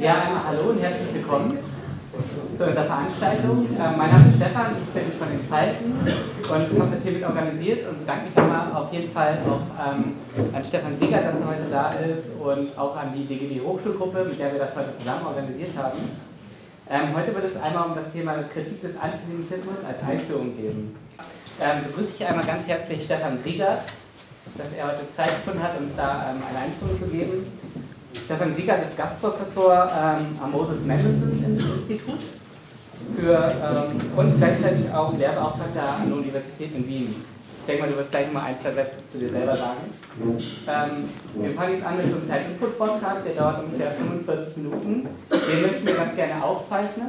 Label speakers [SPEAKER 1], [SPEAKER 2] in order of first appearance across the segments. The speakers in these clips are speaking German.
[SPEAKER 1] Ja, einmal hallo und herzlich willkommen zu unserer Veranstaltung. Äh, mein Name ist Stefan, ich bin von den Falten und habe das hier mit organisiert und bedanke mich einmal auf jeden Fall auch ähm, an Stefan Rieger, dass er heute da ist und auch an die DGB Hochschulgruppe, mit der wir das heute zusammen organisiert haben. Ähm, heute wird es einmal um das Thema Kritik des Antisemitismus als Einführung gehen. Ähm, begrüße ich einmal ganz herzlich Stefan Rieger, dass er heute Zeit gefunden hat, uns da ähm, eine Einführung zu geben. Stefan Wiegert ist Gastprofessor ähm, am Moses Mendelssohn Institut für, ähm, und gleichzeitig auch Lehrbeauftragter an der Universität in Wien. Ich denke mal, du wirst gleich mal ein, zwei Sätze zu dir selber sagen. Ähm, wir fangen jetzt an mit so einem kleinen Input-Vortrag, der dauert ungefähr 45 Minuten. Den möchten wir ganz gerne aufzeichnen.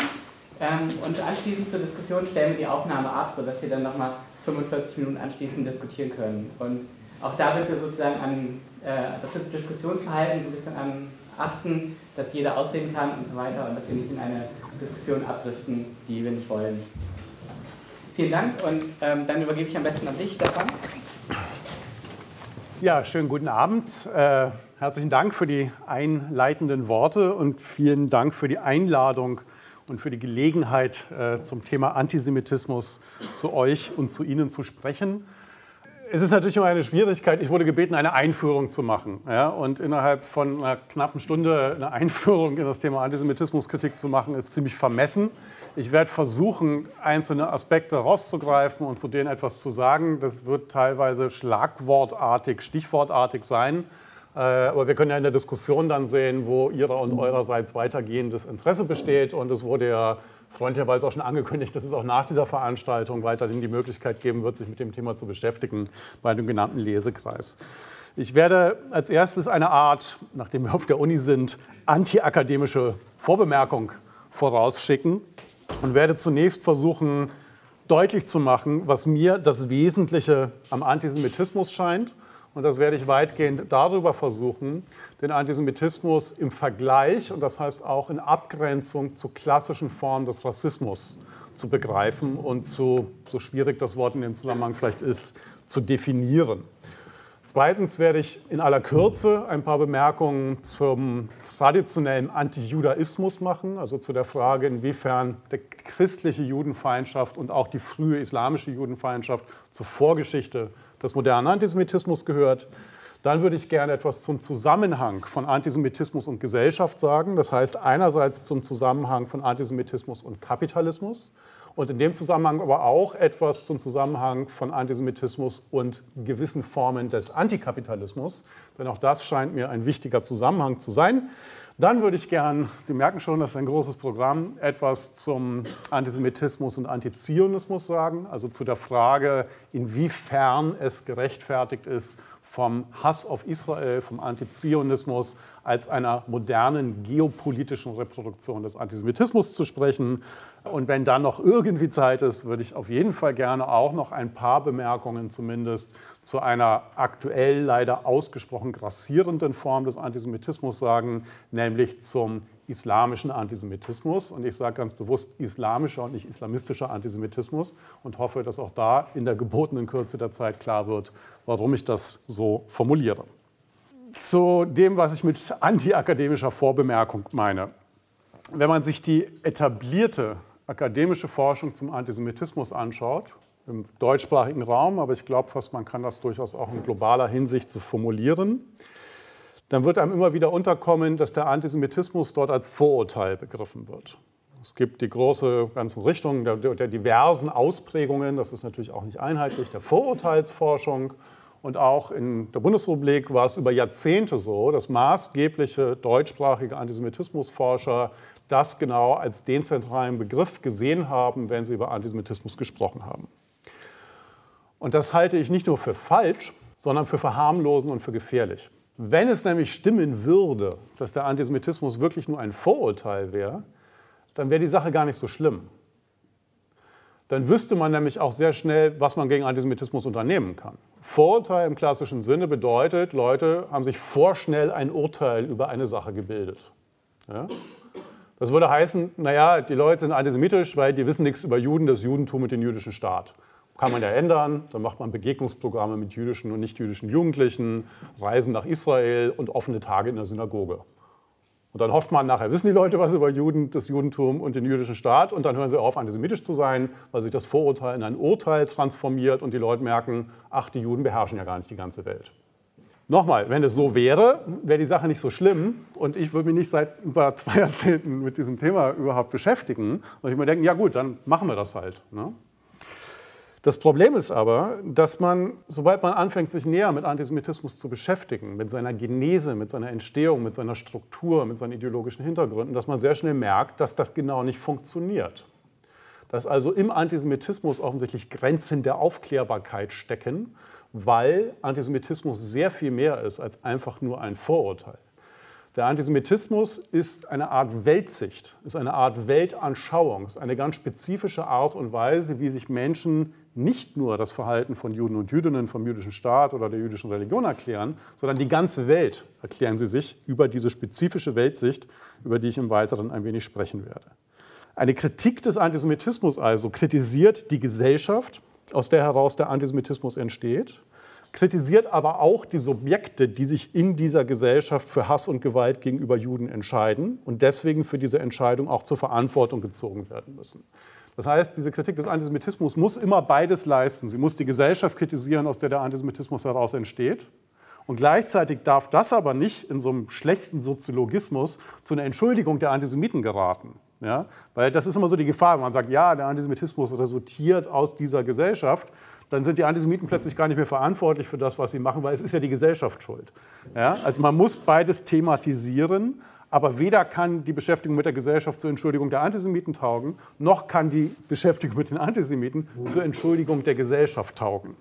[SPEAKER 1] Ähm, und anschließend zur Diskussion stellen wir die Aufnahme ab, sodass wir dann nochmal 45 Minuten anschließend diskutieren können. Und auch da bitte sozusagen an äh, das Diskussionsverhalten, so ein bisschen an achten, dass jeder ausreden kann und so weiter und dass wir nicht in eine Diskussion abdriften, die wir nicht wollen. Vielen Dank und ähm, dann übergebe ich am besten an dich, Stefan.
[SPEAKER 2] Ja, schönen guten Abend. Äh, herzlichen Dank für die einleitenden Worte und vielen Dank für die Einladung und für die Gelegenheit, äh, zum Thema Antisemitismus zu euch und zu Ihnen zu sprechen es ist natürlich immer eine Schwierigkeit. Ich wurde gebeten, eine Einführung zu machen. Ja? Und innerhalb von einer knappen Stunde eine Einführung in das Thema Antisemitismuskritik zu machen, ist ziemlich vermessen. Ich werde versuchen, einzelne Aspekte rauszugreifen und zu denen etwas zu sagen. Das wird teilweise schlagwortartig, stichwortartig sein. Äh, aber wir können ja in der Diskussion dann sehen, wo Ihrer und Eurerseits weitergehendes Interesse besteht. Und es wurde ja freundlicherweise auch schon angekündigt, dass es auch nach dieser Veranstaltung weiterhin die Möglichkeit geben wird, sich mit dem Thema zu beschäftigen bei dem genannten Lesekreis. Ich werde als erstes eine Art, nachdem wir auf der Uni sind, antiakademische Vorbemerkung vorausschicken und werde zunächst versuchen, deutlich zu machen, was mir das Wesentliche am Antisemitismus scheint und das werde ich weitgehend darüber versuchen, den Antisemitismus im Vergleich und das heißt auch in Abgrenzung zu klassischen Formen des Rassismus zu begreifen und zu, so schwierig das Wort in dem Zusammenhang vielleicht ist, zu definieren. Zweitens werde ich in aller Kürze ein paar Bemerkungen zum traditionellen Antijudaismus machen, also zu der Frage, inwiefern die christliche Judenfeindschaft und auch die frühe islamische Judenfeindschaft zur Vorgeschichte des modernen Antisemitismus gehört. Dann würde ich gerne etwas zum Zusammenhang von Antisemitismus und Gesellschaft sagen. Das heißt einerseits zum Zusammenhang von Antisemitismus und Kapitalismus und in dem Zusammenhang aber auch etwas zum Zusammenhang von Antisemitismus und gewissen Formen des Antikapitalismus. Denn auch das scheint mir ein wichtiger Zusammenhang zu sein. Dann würde ich gern, Sie merken schon, das ist ein großes Programm, etwas zum Antisemitismus und Antizionismus sagen, also zu der Frage, inwiefern es gerechtfertigt ist, vom Hass auf Israel, vom Antizionismus als einer modernen geopolitischen Reproduktion des Antisemitismus zu sprechen. Und wenn dann noch irgendwie Zeit ist, würde ich auf jeden Fall gerne auch noch ein paar Bemerkungen zumindest zu einer aktuell leider ausgesprochen grassierenden Form des Antisemitismus sagen, nämlich zum islamischen Antisemitismus. Und ich sage ganz bewusst islamischer und nicht islamistischer Antisemitismus und hoffe, dass auch da in der gebotenen Kürze der Zeit klar wird, warum ich das so formuliere. Zu dem, was ich mit antiakademischer Vorbemerkung meine. Wenn man sich die etablierte akademische Forschung zum Antisemitismus anschaut, im deutschsprachigen Raum, aber ich glaube fast, man kann das durchaus auch in globaler Hinsicht so formulieren, dann wird einem immer wieder unterkommen, dass der Antisemitismus dort als Vorurteil begriffen wird. Es gibt die große ganzen Richtungen der, der diversen Ausprägungen, das ist natürlich auch nicht einheitlich, der Vorurteilsforschung. Und auch in der Bundesrepublik war es über Jahrzehnte so, dass maßgebliche deutschsprachige Antisemitismusforscher das genau als den zentralen Begriff gesehen haben, wenn sie über Antisemitismus gesprochen haben. Und das halte ich nicht nur für falsch, sondern für verharmlosen und für gefährlich. Wenn es nämlich stimmen würde, dass der Antisemitismus wirklich nur ein Vorurteil wäre, dann wäre die Sache gar nicht so schlimm. Dann wüsste man nämlich auch sehr schnell, was man gegen Antisemitismus unternehmen kann. Vorurteil im klassischen Sinne bedeutet, Leute haben sich vorschnell ein Urteil über eine Sache gebildet. Ja? Das würde heißen, naja, die Leute sind antisemitisch, weil die wissen nichts über Juden, das Judentum und den jüdischen Staat. Kann man ja ändern. Dann macht man Begegnungsprogramme mit jüdischen und nichtjüdischen Jugendlichen, Reisen nach Israel und offene Tage in der Synagoge. Und dann hofft man, nachher wissen die Leute was über Juden, das Judentum und den jüdischen Staat und dann hören sie auf, antisemitisch zu sein, weil sich das Vorurteil in ein Urteil transformiert und die Leute merken, ach, die Juden beherrschen ja gar nicht die ganze Welt. Nochmal, wenn es so wäre, wäre die Sache nicht so schlimm und ich würde mich nicht seit über zwei Jahrzehnten mit diesem Thema überhaupt beschäftigen und ich mir denken, ja gut, dann machen wir das halt. Ne? Das Problem ist aber, dass man, sobald man anfängt, sich näher mit Antisemitismus zu beschäftigen, mit seiner Genese, mit seiner Entstehung, mit seiner Struktur, mit seinen ideologischen Hintergründen, dass man sehr schnell merkt, dass das genau nicht funktioniert. Dass also im Antisemitismus offensichtlich Grenzen der Aufklärbarkeit stecken, weil Antisemitismus sehr viel mehr ist als einfach nur ein Vorurteil. Der Antisemitismus ist eine Art Weltsicht, ist eine Art Weltanschauung, ist eine ganz spezifische Art und Weise, wie sich Menschen nicht nur das Verhalten von Juden und Jüdinnen vom jüdischen Staat oder der jüdischen Religion erklären, sondern die ganze Welt erklären sie sich über diese spezifische Weltsicht, über die ich im Weiteren ein wenig sprechen werde. Eine Kritik des Antisemitismus also kritisiert die Gesellschaft, aus der heraus der Antisemitismus entsteht, kritisiert aber auch die Subjekte, die sich in dieser Gesellschaft für Hass und Gewalt gegenüber Juden entscheiden und deswegen für diese Entscheidung auch zur Verantwortung gezogen werden müssen. Das heißt, diese Kritik des Antisemitismus muss immer beides leisten. Sie muss die Gesellschaft kritisieren, aus der der Antisemitismus heraus entsteht. Und gleichzeitig darf das aber nicht in so einem schlechten Soziologismus zu einer Entschuldigung der Antisemiten geraten. Ja? Weil das ist immer so die Gefahr, wenn man sagt, ja, der Antisemitismus resultiert aus dieser Gesellschaft dann sind die Antisemiten plötzlich gar nicht mehr verantwortlich für das, was sie machen, weil es ist ja die Gesellschaft schuld. Ja? Also man muss beides thematisieren, aber weder kann die Beschäftigung mit der Gesellschaft zur Entschuldigung der Antisemiten taugen, noch kann die Beschäftigung mit den Antisemiten zur Entschuldigung der Gesellschaft taugen.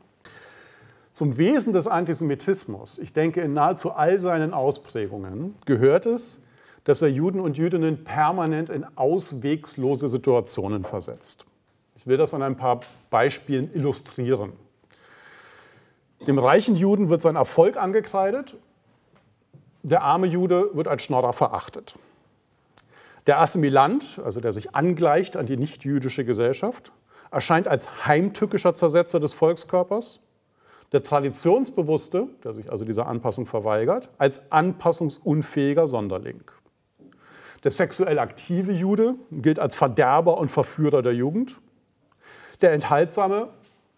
[SPEAKER 2] Zum Wesen des Antisemitismus, ich denke in nahezu all seinen Ausprägungen, gehört es, dass er Juden und Jüdinnen permanent in auswegslose Situationen versetzt. Ich will das an ein paar Beispielen illustrieren. Dem reichen Juden wird sein Erfolg angekreidet, der arme Jude wird als Schnorrer verachtet. Der Assimilant, also der sich angleicht an die nichtjüdische Gesellschaft, erscheint als heimtückischer Zersetzer des Volkskörpers. Der Traditionsbewusste, der sich also dieser Anpassung verweigert, als anpassungsunfähiger Sonderling. Der sexuell aktive Jude gilt als Verderber und Verführer der Jugend der Enthaltsame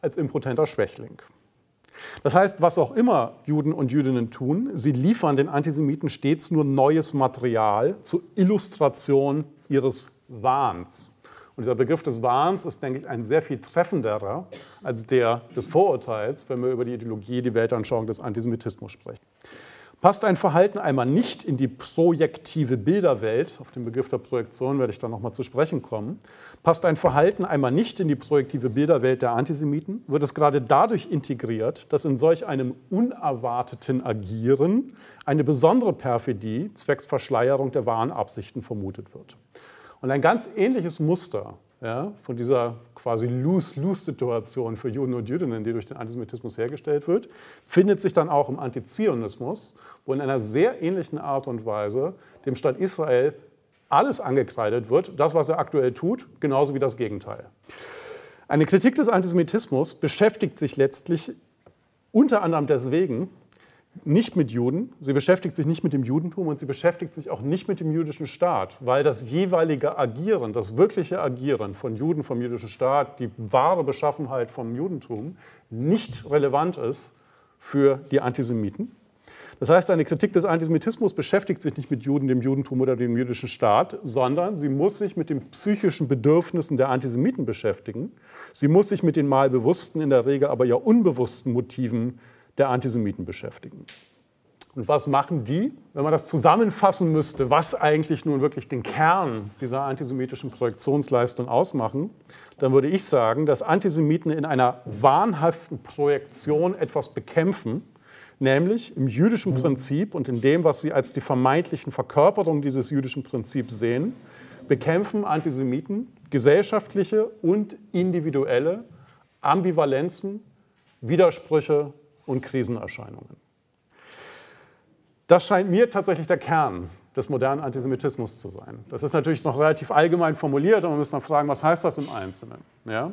[SPEAKER 2] als impotenter Schwächling. Das heißt, was auch immer Juden und Jüdinnen tun, sie liefern den Antisemiten stets nur neues Material zur Illustration ihres Wahns. Und dieser Begriff des Wahns ist, denke ich, ein sehr viel treffenderer als der des Vorurteils, wenn wir über die Ideologie, die Weltanschauung des Antisemitismus sprechen. Passt ein Verhalten einmal nicht in die projektive Bilderwelt, auf den Begriff der Projektion werde ich dann nochmal zu sprechen kommen, passt ein Verhalten einmal nicht in die projektive Bilderwelt der Antisemiten, wird es gerade dadurch integriert, dass in solch einem unerwarteten Agieren eine besondere Perfidie zwecks Verschleierung der wahren Absichten vermutet wird. Und ein ganz ähnliches Muster ja, von dieser quasi Lose-Lose-Situation für Juden und Jüdinnen, die durch den Antisemitismus hergestellt wird, findet sich dann auch im Antizionismus, wo in einer sehr ähnlichen Art und Weise dem Staat Israel alles angekreidet wird, das, was er aktuell tut, genauso wie das Gegenteil. Eine Kritik des Antisemitismus beschäftigt sich letztlich unter anderem deswegen nicht mit Juden, sie beschäftigt sich nicht mit dem Judentum und sie beschäftigt sich auch nicht mit dem jüdischen Staat, weil das jeweilige Agieren, das wirkliche Agieren von Juden vom jüdischen Staat, die wahre Beschaffenheit vom Judentum nicht relevant ist für die Antisemiten. Das heißt, eine Kritik des Antisemitismus beschäftigt sich nicht mit Juden, dem Judentum oder dem jüdischen Staat, sondern sie muss sich mit den psychischen Bedürfnissen der Antisemiten beschäftigen. Sie muss sich mit den mal bewussten, in der Regel aber ja unbewussten Motiven der Antisemiten beschäftigen. Und was machen die? Wenn man das zusammenfassen müsste, was eigentlich nun wirklich den Kern dieser antisemitischen Projektionsleistung ausmachen, dann würde ich sagen, dass Antisemiten in einer wahnhaften Projektion etwas bekämpfen, nämlich im jüdischen Prinzip und in dem, was sie als die vermeintlichen Verkörperungen dieses jüdischen Prinzips sehen, bekämpfen Antisemiten gesellschaftliche und individuelle Ambivalenzen, Widersprüche und Krisenerscheinungen. Das scheint mir tatsächlich der Kern des modernen Antisemitismus zu sein. Das ist natürlich noch relativ allgemein formuliert und man muss dann fragen, was heißt das im Einzelnen? Ja?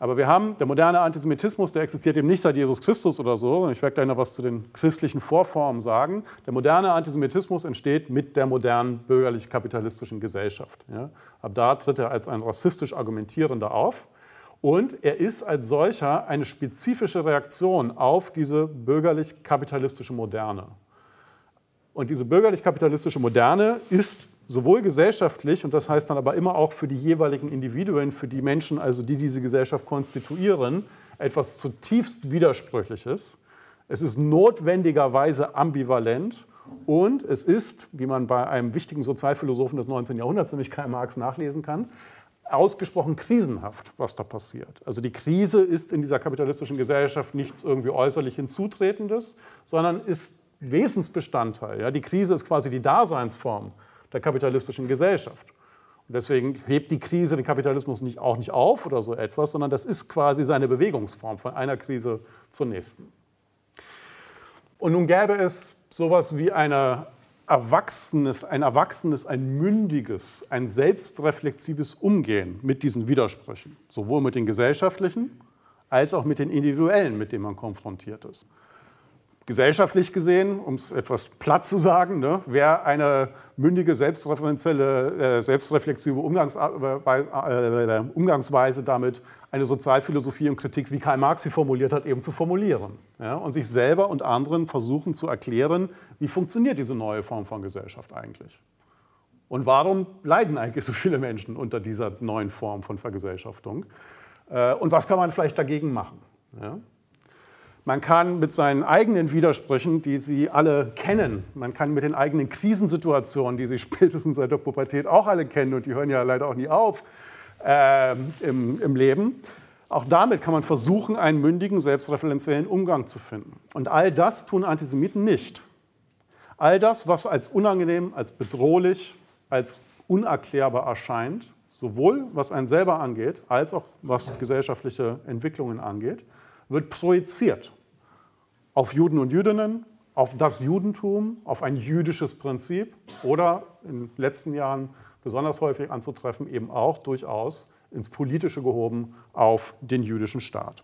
[SPEAKER 2] Aber wir haben, der moderne Antisemitismus, der existiert eben nicht seit Jesus Christus oder so. Ich werde gleich noch was zu den christlichen Vorformen sagen. Der moderne Antisemitismus entsteht mit der modernen bürgerlich-kapitalistischen Gesellschaft. Ja. Ab da tritt er als ein rassistisch argumentierender auf. Und er ist als solcher eine spezifische Reaktion auf diese bürgerlich-kapitalistische Moderne. Und diese bürgerlich-kapitalistische Moderne ist sowohl gesellschaftlich, und das heißt dann aber immer auch für die jeweiligen Individuen, für die Menschen, also die diese Gesellschaft konstituieren, etwas zutiefst Widersprüchliches. Es ist notwendigerweise ambivalent und es ist, wie man bei einem wichtigen Sozialphilosophen des 19. Jahrhunderts, nämlich Karl Marx, nachlesen kann, ausgesprochen krisenhaft, was da passiert. Also die Krise ist in dieser kapitalistischen Gesellschaft nichts irgendwie äußerlich Hinzutretendes, sondern ist Wesensbestandteil. Ja? Die Krise ist quasi die Daseinsform der kapitalistischen Gesellschaft. Und deswegen hebt die Krise den Kapitalismus nicht, auch nicht auf oder so etwas, sondern das ist quasi seine Bewegungsform von einer Krise zur nächsten. Und nun gäbe es sowas wie eine erwachsenes, ein erwachsenes, ein mündiges, ein selbstreflexives Umgehen mit diesen Widersprüchen, sowohl mit den gesellschaftlichen als auch mit den individuellen, mit denen man konfrontiert ist. Gesellschaftlich gesehen, um es etwas platt zu sagen, ne, wäre eine mündige, selbstreferenzielle, äh, selbstreflexive Umgangsweise, äh, Umgangsweise, damit eine Sozialphilosophie und Kritik, wie Karl Marx sie formuliert hat, eben zu formulieren. Ja, und sich selber und anderen versuchen zu erklären, wie funktioniert diese neue Form von Gesellschaft eigentlich. Und warum leiden eigentlich so viele Menschen unter dieser neuen Form von Vergesellschaftung? Äh, und was kann man vielleicht dagegen machen? Ja? Man kann mit seinen eigenen Widersprüchen, die Sie alle kennen, man kann mit den eigenen Krisensituationen, die Sie spätestens seit der Pubertät auch alle kennen und die hören ja leider auch nie auf äh, im, im Leben, auch damit kann man versuchen, einen mündigen, selbstreferenziellen Umgang zu finden. Und all das tun Antisemiten nicht. All das, was als unangenehm, als bedrohlich, als unerklärbar erscheint, sowohl was einen selber angeht, als auch was gesellschaftliche Entwicklungen angeht, wird projiziert auf Juden und Jüdinnen, auf das Judentum, auf ein jüdisches Prinzip oder in den letzten Jahren besonders häufig anzutreffen, eben auch durchaus ins Politische gehoben auf den jüdischen Staat.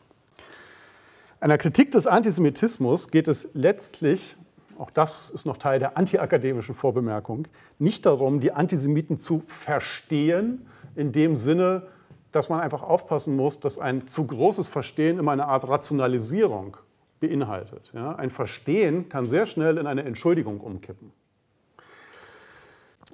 [SPEAKER 2] Einer Kritik des Antisemitismus geht es letztlich, auch das ist noch Teil der antiakademischen Vorbemerkung, nicht darum, die Antisemiten zu verstehen, in dem Sinne, dass man einfach aufpassen muss, dass ein zu großes Verstehen immer eine Art Rationalisierung beinhaltet. Ja, ein Verstehen kann sehr schnell in eine Entschuldigung umkippen.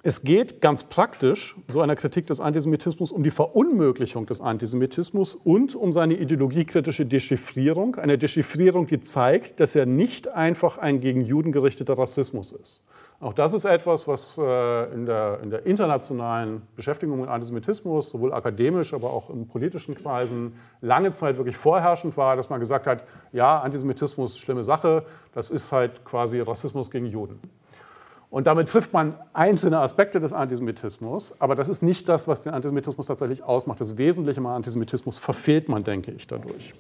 [SPEAKER 2] Es geht ganz praktisch, so einer Kritik des Antisemitismus, um die Verunmöglichung des Antisemitismus und um seine ideologiekritische Dechiffrierung. Eine Dechiffrierung, die zeigt, dass er nicht einfach ein gegen Juden gerichteter Rassismus ist. Auch das ist etwas, was äh, in der, in der internationalen Beschäftigung mit Antisemitismus, sowohl akademisch, aber auch in politischen Kreisen, lange Zeit wirklich vorherrschend war, dass man gesagt hat, ja, Antisemitismus ist schlimme Sache, das ist halt quasi Rassismus gegen Juden. Und damit trifft man einzelne Aspekte des Antisemitismus, aber das ist nicht das, was den Antisemitismus tatsächlich ausmacht. Das Wesentliche am Antisemitismus verfehlt man, denke ich, dadurch.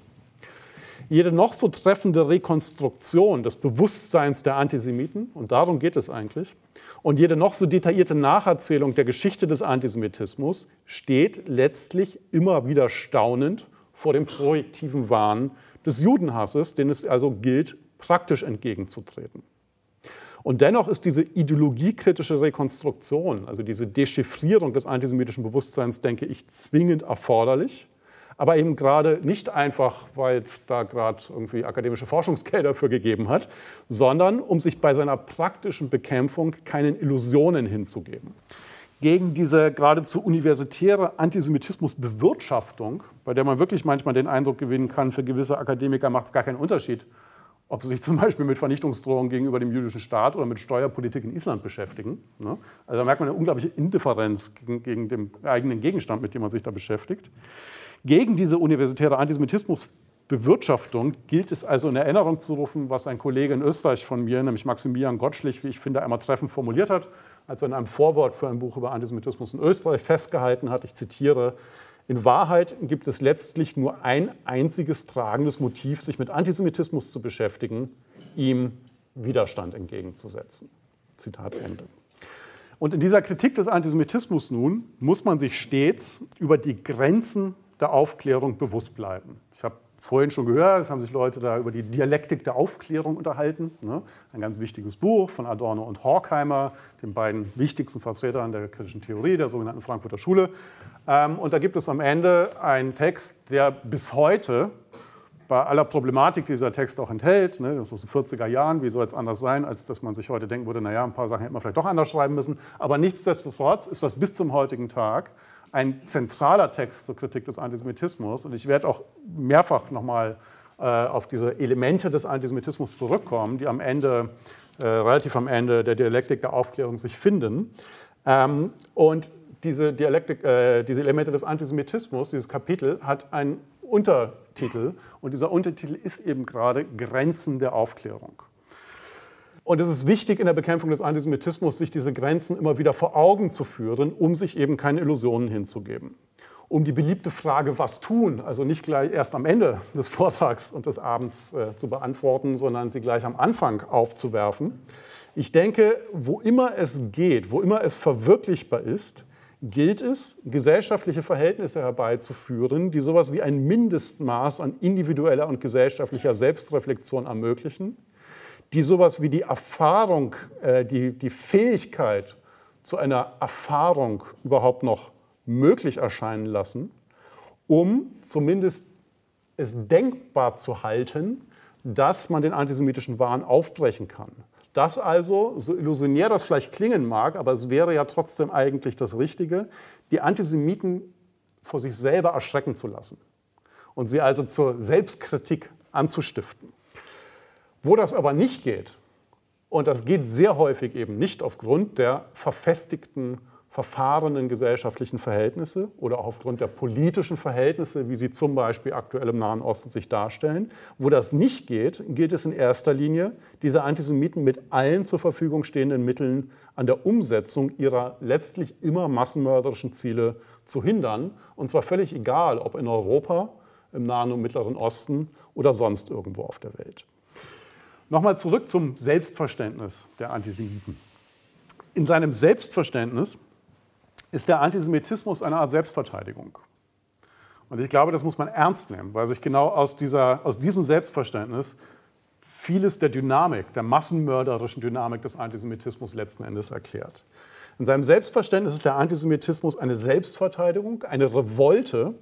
[SPEAKER 2] Jede noch so treffende Rekonstruktion des Bewusstseins der Antisemiten, und darum geht es eigentlich, und jede noch so detaillierte Nacherzählung der Geschichte des Antisemitismus steht letztlich immer wieder staunend vor dem projektiven Wahn des Judenhasses, den es also gilt, praktisch entgegenzutreten. Und dennoch ist diese ideologiekritische Rekonstruktion, also diese Dechiffrierung des antisemitischen Bewusstseins, denke ich, zwingend erforderlich aber eben gerade nicht einfach, weil es da gerade irgendwie akademische Forschungsgelder für gegeben hat, sondern um sich bei seiner praktischen Bekämpfung keinen Illusionen hinzugeben. Gegen diese geradezu universitäre Antisemitismusbewirtschaftung, bei der man wirklich manchmal den Eindruck gewinnen kann, für gewisse Akademiker macht es gar keinen Unterschied, ob sie sich zum Beispiel mit Vernichtungsdrohungen gegenüber dem jüdischen Staat oder mit Steuerpolitik in Island beschäftigen. Ne? Also da merkt man eine unglaubliche Indifferenz gegen, gegen den eigenen Gegenstand, mit dem man sich da beschäftigt. Gegen diese universitäre Antisemitismusbewirtschaftung gilt es also in Erinnerung zu rufen, was ein Kollege in Österreich von mir, nämlich Maximilian Gottschlich, wie ich finde, einmal treffend formuliert hat, als er in einem Vorwort für ein Buch über Antisemitismus in Österreich festgehalten hat. Ich zitiere, in Wahrheit gibt es letztlich nur ein einziges tragendes Motiv, sich mit Antisemitismus zu beschäftigen, ihm Widerstand entgegenzusetzen. Zitat Ende. Und in dieser Kritik des Antisemitismus nun muss man sich stets über die Grenzen der Aufklärung bewusst bleiben. Vorhin schon gehört, es haben sich Leute da über die Dialektik der Aufklärung unterhalten. Ne? Ein ganz wichtiges Buch von Adorno und Horkheimer, den beiden wichtigsten Vertretern der kritischen Theorie der sogenannten Frankfurter Schule. Ähm, und da gibt es am Ende einen Text, der bis heute bei aller Problematik, die dieser Text auch enthält, ne, das ist aus den 40er Jahren, wie soll es anders sein, als dass man sich heute denken würde, naja, ein paar Sachen hätte man vielleicht doch anders schreiben müssen. Aber nichtsdestotrotz ist das bis zum heutigen Tag ein zentraler Text zur Kritik des Antisemitismus. Und ich werde auch mehrfach nochmal äh, auf diese Elemente des Antisemitismus zurückkommen, die am Ende, äh, relativ am Ende der Dialektik der Aufklärung sich finden. Ähm, und diese, Dialektik, äh, diese Elemente des Antisemitismus, dieses Kapitel, hat einen Untertitel und dieser Untertitel ist eben gerade Grenzen der Aufklärung. Und es ist wichtig in der Bekämpfung des Antisemitismus, sich diese Grenzen immer wieder vor Augen zu führen, um sich eben keine Illusionen hinzugeben. Um die beliebte Frage, was tun, also nicht gleich erst am Ende des Vortrags und des Abends äh, zu beantworten, sondern sie gleich am Anfang aufzuwerfen. Ich denke, wo immer es geht, wo immer es verwirklichbar ist, gilt es, gesellschaftliche Verhältnisse herbeizuführen, die sowas wie ein Mindestmaß an individueller und gesellschaftlicher Selbstreflexion ermöglichen, die sowas wie die Erfahrung, äh, die, die Fähigkeit zu einer Erfahrung überhaupt noch möglich erscheinen lassen, um zumindest es denkbar zu halten, dass man den antisemitischen Wahn aufbrechen kann. Das also, so illusionär das vielleicht klingen mag, aber es wäre ja trotzdem eigentlich das Richtige, die Antisemiten vor sich selber erschrecken zu lassen und sie also zur Selbstkritik anzustiften. Wo das aber nicht geht, und das geht sehr häufig eben nicht aufgrund der verfestigten verfahrenen gesellschaftlichen Verhältnisse oder auch aufgrund der politischen Verhältnisse, wie sie zum Beispiel aktuell im Nahen Osten sich darstellen. Wo das nicht geht, gilt es in erster Linie, diese Antisemiten mit allen zur Verfügung stehenden Mitteln an der Umsetzung ihrer letztlich immer massenmörderischen Ziele zu hindern. Und zwar völlig egal, ob in Europa, im Nahen und Mittleren Osten oder sonst irgendwo auf der Welt. Nochmal zurück zum Selbstverständnis der Antisemiten. In seinem Selbstverständnis ist der Antisemitismus eine Art Selbstverteidigung. Und ich glaube, das muss man ernst nehmen, weil sich genau aus, dieser, aus diesem Selbstverständnis vieles der Dynamik, der massenmörderischen Dynamik des Antisemitismus letzten Endes erklärt. In seinem Selbstverständnis ist der Antisemitismus eine Selbstverteidigung, eine Revolte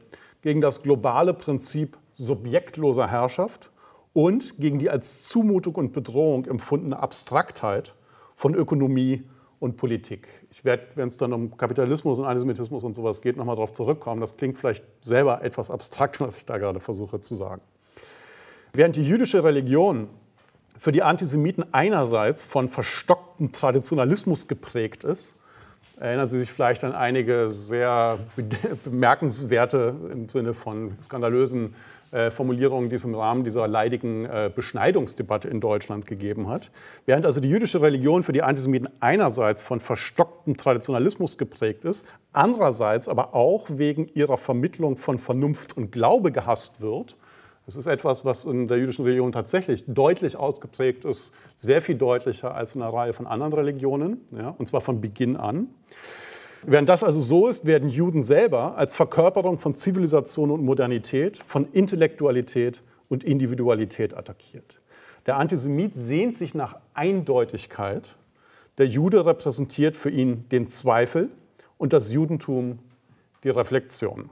[SPEAKER 2] gegen das globale Prinzip subjektloser Herrschaft und gegen die als Zumutung und Bedrohung empfundene Abstraktheit von Ökonomie und Politik. Ich werde, wenn es dann um Kapitalismus und Antisemitismus und sowas geht, nochmal darauf zurückkommen. Das klingt vielleicht selber etwas abstrakt, was ich da gerade versuche zu sagen. Während die jüdische Religion für die Antisemiten einerseits von verstocktem Traditionalismus geprägt ist, erinnern Sie sich vielleicht an einige sehr bemerkenswerte im Sinne von skandalösen Formulierungen, die es im Rahmen dieser leidigen äh, Beschneidungsdebatte in Deutschland gegeben hat. Während also die jüdische Religion für die Antisemiten einerseits von verstocktem Traditionalismus geprägt ist, andererseits aber auch wegen ihrer Vermittlung von Vernunft und Glaube gehasst wird. Das ist etwas, was in der jüdischen Religion tatsächlich deutlich ausgeprägt ist, sehr viel deutlicher als in einer Reihe von anderen Religionen, ja, und zwar von Beginn an. Während das also so ist, werden Juden selber als Verkörperung von Zivilisation und Modernität, von Intellektualität und Individualität attackiert. Der Antisemit sehnt sich nach Eindeutigkeit. Der Jude repräsentiert für ihn den Zweifel und das Judentum die Reflexion.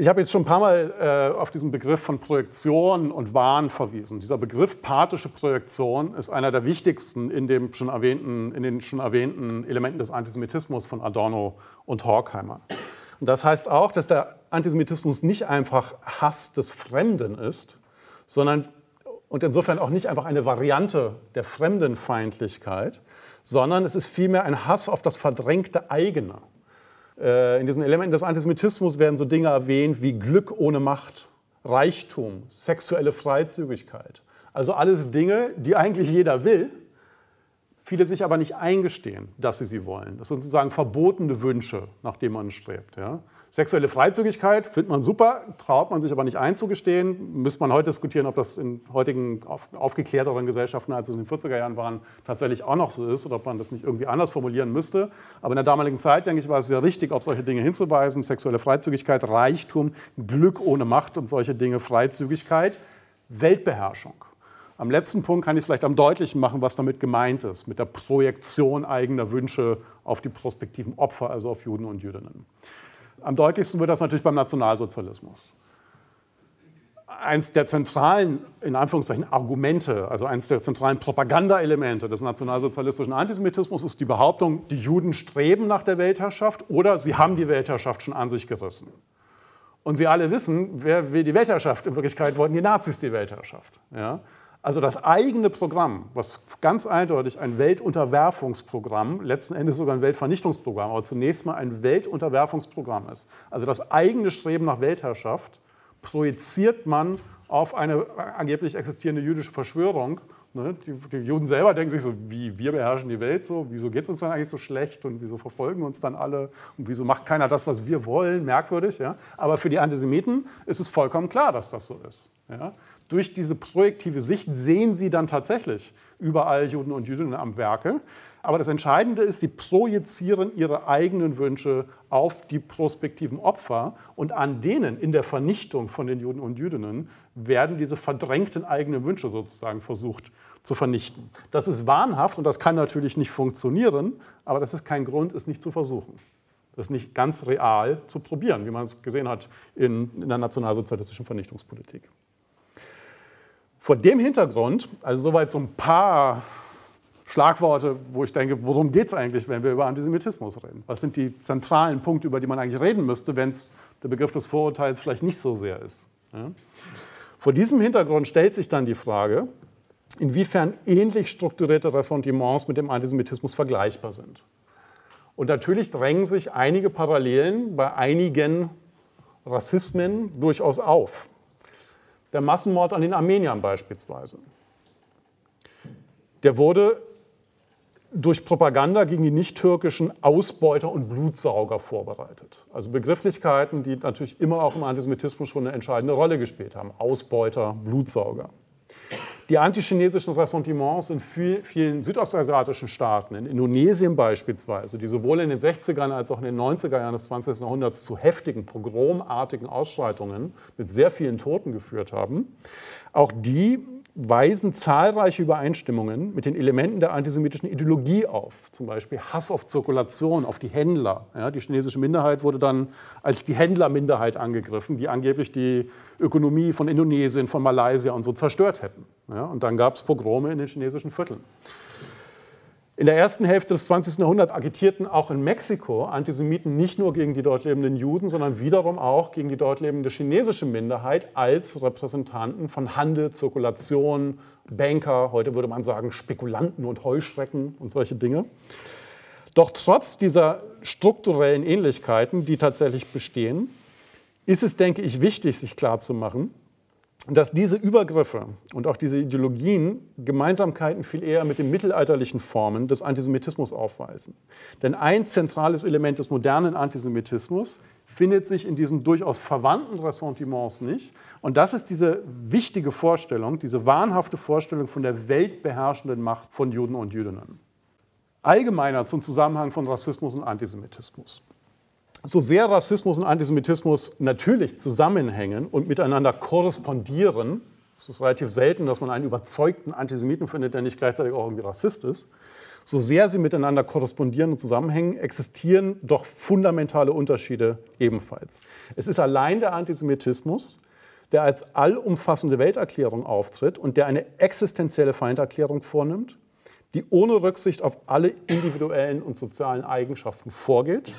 [SPEAKER 2] Ich habe jetzt schon ein paar Mal äh, auf diesen Begriff von Projektion und Wahn verwiesen. Dieser Begriff pathische Projektion ist einer der wichtigsten in, dem schon erwähnten, in den schon erwähnten Elementen des Antisemitismus von Adorno und Horkheimer. Und das heißt auch, dass der Antisemitismus nicht einfach Hass des Fremden ist, sondern und insofern auch nicht einfach eine Variante der Fremdenfeindlichkeit, sondern es ist vielmehr ein Hass auf das verdrängte eigene. Äh, in diesen Elementen des Antisemitismus werden so Dinge erwähnt wie Glück ohne Macht, Reichtum, sexuelle Freizügigkeit. Also alles Dinge, die eigentlich jeder will, viele sich aber nicht eingestehen, dass sie sie wollen. Das sind sozusagen verbotene Wünsche, nach denen man strebt. Ja? Sexuelle Freizügigkeit findet man super, traut man sich aber nicht einzugestehen. Müsste man heute diskutieren, ob das in heutigen auf, aufgeklärteren Gesellschaften, als es in den 40er Jahren waren, tatsächlich auch noch so ist oder ob man das nicht irgendwie anders formulieren müsste. Aber in der damaligen Zeit, denke ich, war es sehr richtig, auf solche Dinge hinzuweisen. Sexuelle Freizügigkeit, Reichtum, Glück ohne Macht und solche Dinge, Freizügigkeit, Weltbeherrschung. Am letzten Punkt kann ich vielleicht am deutlichen machen, was damit gemeint ist, mit der Projektion eigener Wünsche auf die prospektiven Opfer, also auf Juden und Jüdinnen. Am deutlichsten wird das natürlich beim Nationalsozialismus. Eins der zentralen, in Anführungszeichen, Argumente, also eines der zentralen Propagandaelemente des nationalsozialistischen Antisemitismus ist die Behauptung, die Juden streben nach der Weltherrschaft oder sie haben die Weltherrschaft schon an sich gerissen. Und Sie alle wissen, wer will die Weltherrschaft? In Wirklichkeit wollten die Nazis die Weltherrschaft. Ja? Also das eigene Programm, was ganz eindeutig ein Weltunterwerfungsprogramm, letzten Endes sogar ein Weltvernichtungsprogramm, aber zunächst mal ein Weltunterwerfungsprogramm ist. Also das eigene Streben nach Weltherrschaft projiziert man auf eine angeblich existierende jüdische Verschwörung. Ne? Die, Juden selber denken sich so, wie wir beherrschen die Welt so, wieso geht es uns dann eigentlich so schlecht und wieso verfolgen uns dann alle und wieso macht keiner das, was wir wollen, merkwürdig. Ja? Aber für die Antisemiten ist es vollkommen klar, dass das so ist. Ja? Durch diese projektive Sicht sehen sie dann tatsächlich überall Juden und Jüdinnen am Werke. Aber das Entscheidende ist, sie projizieren ihre eigenen Wünsche auf die prospektiven Opfer und an denen in der Vernichtung von den Juden und Jüdinnen werden diese verdrängten eigenen Wünsche sozusagen versucht zu vernichten. Das ist wahnhaft und das kann natürlich nicht funktionieren, aber das ist kein Grund, es nicht zu versuchen. Das nicht ganz real zu probieren, wie man es gesehen hat in, in der nationalsozialistischen Vernichtungspolitik. Vor dem Hintergrund, also soweit so ein paar Schlagworte, wo ich denke, worum geht es eigentlich, wenn wir über Antisemitismus reden? Was sind die zentralen Punkte, über die man eigentlich reden müsste, wenn es der Begriff des Vorurteils vielleicht nicht so sehr ist? Ja? Vor diesem Hintergrund stellt sich dann die Frage, inwiefern ähnlich strukturierte Ressentiments mit dem Antisemitismus vergleichbar sind. Und natürlich drängen sich einige Parallelen bei einigen Rassismen durchaus auf. Der Massenmord an den Armeniern beispielsweise. Der wurde durch Propaganda gegen die nicht-türkischen Ausbeuter und Blutsauger vorbereitet. Also Begrifflichkeiten, die natürlich immer auch im Antisemitismus schon eine entscheidende Rolle gespielt haben. Ausbeuter, Blutsauger. Die antichinesischen Ressentiments in vielen südostasiatischen Staaten, in Indonesien beispielsweise, die sowohl in den 60ern als auch in den 90er Jahren des 20. Jahrhunderts zu heftigen, pogromartigen Ausschreitungen mit sehr vielen Toten geführt haben, auch die weisen zahlreiche Übereinstimmungen mit den Elementen der antisemitischen Ideologie auf. Zum Beispiel Hass auf Zirkulation, auf die Händler. Ja, die chinesische Minderheit wurde dann als die Händlerminderheit angegriffen, die angeblich die Ökonomie von Indonesien, von Malaysia und so zerstört hätten. Ja, und dann gab es Pogrome in den chinesischen Vierteln. In der ersten Hälfte des 20. Jahrhunderts agitierten auch in Mexiko Antisemiten nicht nur gegen die dort lebenden Juden, sondern wiederum auch gegen die dort lebende chinesische Minderheit als Repräsentanten von Handel, Zirkulation, Banker, heute würde man sagen Spekulanten und Heuschrecken und solche Dinge. Doch trotz dieser strukturellen Ähnlichkeiten, die tatsächlich bestehen, ist es, denke ich, wichtig, sich klarzumachen, dass diese Übergriffe und auch diese Ideologien Gemeinsamkeiten viel eher mit den mittelalterlichen Formen des Antisemitismus aufweisen. Denn ein zentrales Element des modernen Antisemitismus findet sich in diesen durchaus verwandten Ressentiments nicht. Und das ist diese wichtige Vorstellung, diese wahnhafte Vorstellung von der weltbeherrschenden Macht von Juden und Jüdinnen. Allgemeiner zum Zusammenhang von Rassismus und Antisemitismus so sehr Rassismus und Antisemitismus natürlich zusammenhängen und miteinander korrespondieren, es ist relativ selten, dass man einen überzeugten Antisemiten findet, der nicht gleichzeitig auch irgendwie Rassist ist, so sehr sie miteinander korrespondieren und zusammenhängen, existieren doch fundamentale Unterschiede ebenfalls. Es ist allein der Antisemitismus, der als allumfassende Welterklärung auftritt und der eine existenzielle Feinderklärung vornimmt, die ohne Rücksicht auf alle individuellen und sozialen Eigenschaften vorgeht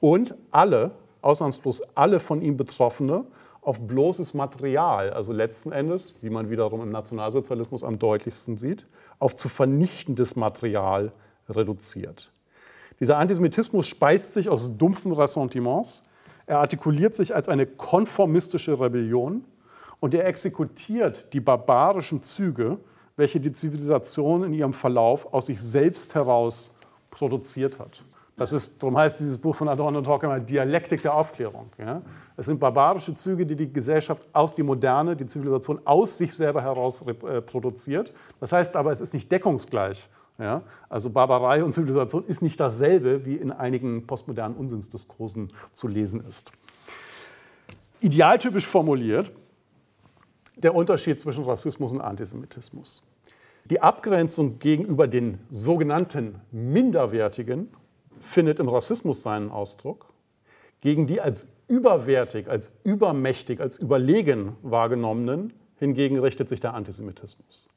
[SPEAKER 2] und alle, ausnahmslos alle von ihm Betroffene, auf bloßes Material, also letzten Endes, wie man wiederum im Nationalsozialismus am deutlichsten sieht, auf zu vernichtendes Material reduziert. Dieser Antisemitismus speist sich aus dumpfen Ressentiments, er artikuliert sich als eine konformistische Rebellion und er exekutiert die barbarischen Züge welche die Zivilisation in ihrem Verlauf aus sich selbst heraus produziert hat. Das ist, darum heißt dieses Buch von Adorno und Horkheimer Dialektik der Aufklärung. Ja? Es sind barbarische Züge, die die Gesellschaft aus die Moderne, die Zivilisation aus sich selber heraus äh, produziert. Das heißt aber, es ist nicht deckungsgleich. Ja? Also Barbarei und Zivilisation ist nicht dasselbe, wie in einigen postmodernen Unsinnsdiskursen zu lesen ist. Idealtypisch formuliert der Unterschied zwischen Rassismus und Antisemitismus. Die Abgrenzung gegenüber den sogenannten Minderwertigen findet im Rassismus seinen Ausdruck. Gegen die als überwertig, als übermächtig, als überlegen wahrgenommenen hingegen richtet sich der Antisemitismus.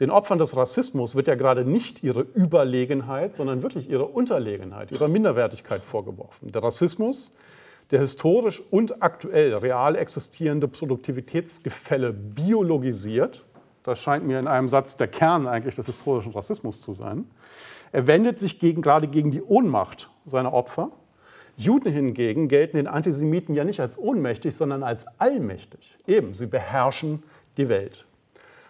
[SPEAKER 2] Den Opfern des Rassismus wird ja gerade nicht ihre Überlegenheit, sondern wirklich ihre Unterlegenheit, ihre Minderwertigkeit vorgeworfen. Der Rassismus, der historisch und aktuell real existierende Produktivitätsgefälle biologisiert, das scheint mir in einem Satz der Kern eigentlich des historischen Rassismus zu sein, er wendet sich gegen, gerade gegen die Ohnmacht seiner Opfer. Juden hingegen gelten den Antisemiten ja nicht als ohnmächtig, sondern als allmächtig. Eben, sie beherrschen die Welt.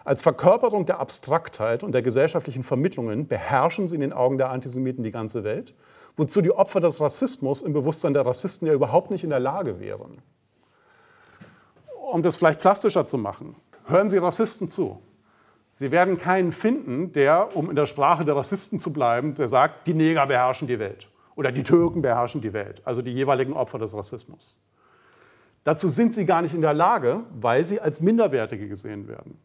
[SPEAKER 2] Als Verkörperung der Abstraktheit und der gesellschaftlichen Vermittlungen beherrschen sie in den Augen der Antisemiten die ganze Welt, wozu die Opfer des Rassismus im Bewusstsein der Rassisten ja überhaupt nicht in der Lage wären. Um das vielleicht plastischer zu machen, hören Sie Rassisten zu. Sie werden keinen finden, der, um in der Sprache der Rassisten zu bleiben, der sagt, die Neger beherrschen die Welt oder die Türken beherrschen die Welt, also die jeweiligen Opfer des Rassismus. Dazu sind sie gar nicht in der Lage, weil sie als Minderwertige gesehen werden.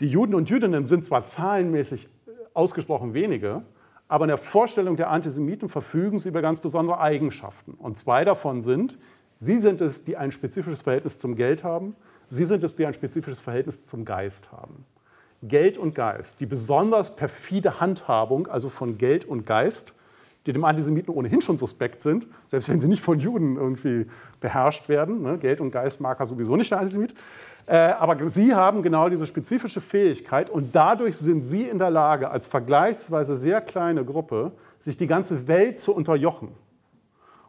[SPEAKER 2] Die Juden und Jüdinnen sind zwar zahlenmäßig ausgesprochen wenige, aber in der Vorstellung der Antisemiten verfügen sie über ganz besondere Eigenschaften. Und zwei davon sind, sie sind es, die ein spezifisches Verhältnis zum Geld haben Sie sind es, die ein spezifisches Verhältnis zum Geist haben. Geld und Geist, die besonders perfide Handhabung, also von Geld und Geist, die dem Antisemiten ohnehin schon suspekt sind, selbst wenn sie nicht von Juden irgendwie beherrscht werden. Ne? Geld und Geist mag er sowieso nicht der Antisemit. Äh, aber sie haben genau diese spezifische Fähigkeit und dadurch sind sie in der Lage, als vergleichsweise sehr kleine Gruppe, sich die ganze Welt zu unterjochen.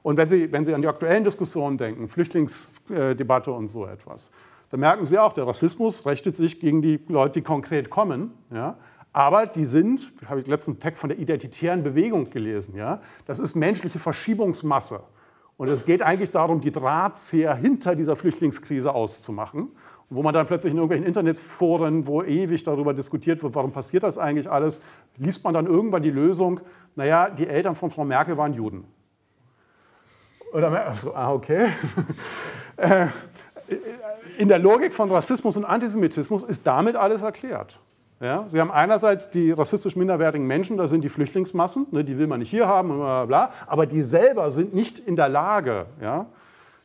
[SPEAKER 2] Und wenn Sie, wenn sie an die aktuellen Diskussionen denken, Flüchtlingsdebatte und so etwas, da merken Sie auch, der Rassismus richtet sich gegen die Leute, die konkret kommen. Ja? Aber die sind, habe ich letzten Text von der identitären Bewegung gelesen, ja? das ist menschliche Verschiebungsmasse. Und es geht eigentlich darum, die Drahtzieher hinter dieser Flüchtlingskrise auszumachen. wo man dann plötzlich in irgendwelchen Internetforen, wo ewig darüber diskutiert wird, warum passiert das eigentlich alles, liest man dann irgendwann die Lösung, naja, die Eltern von Frau Merkel waren Juden. Oder so, ah, okay. In der Logik von Rassismus und Antisemitismus ist damit alles erklärt. Ja, Sie haben einerseits die rassistisch minderwertigen Menschen, das sind die Flüchtlingsmassen, ne, die will man nicht hier haben, bla, bla, aber die selber sind nicht in der Lage, ja,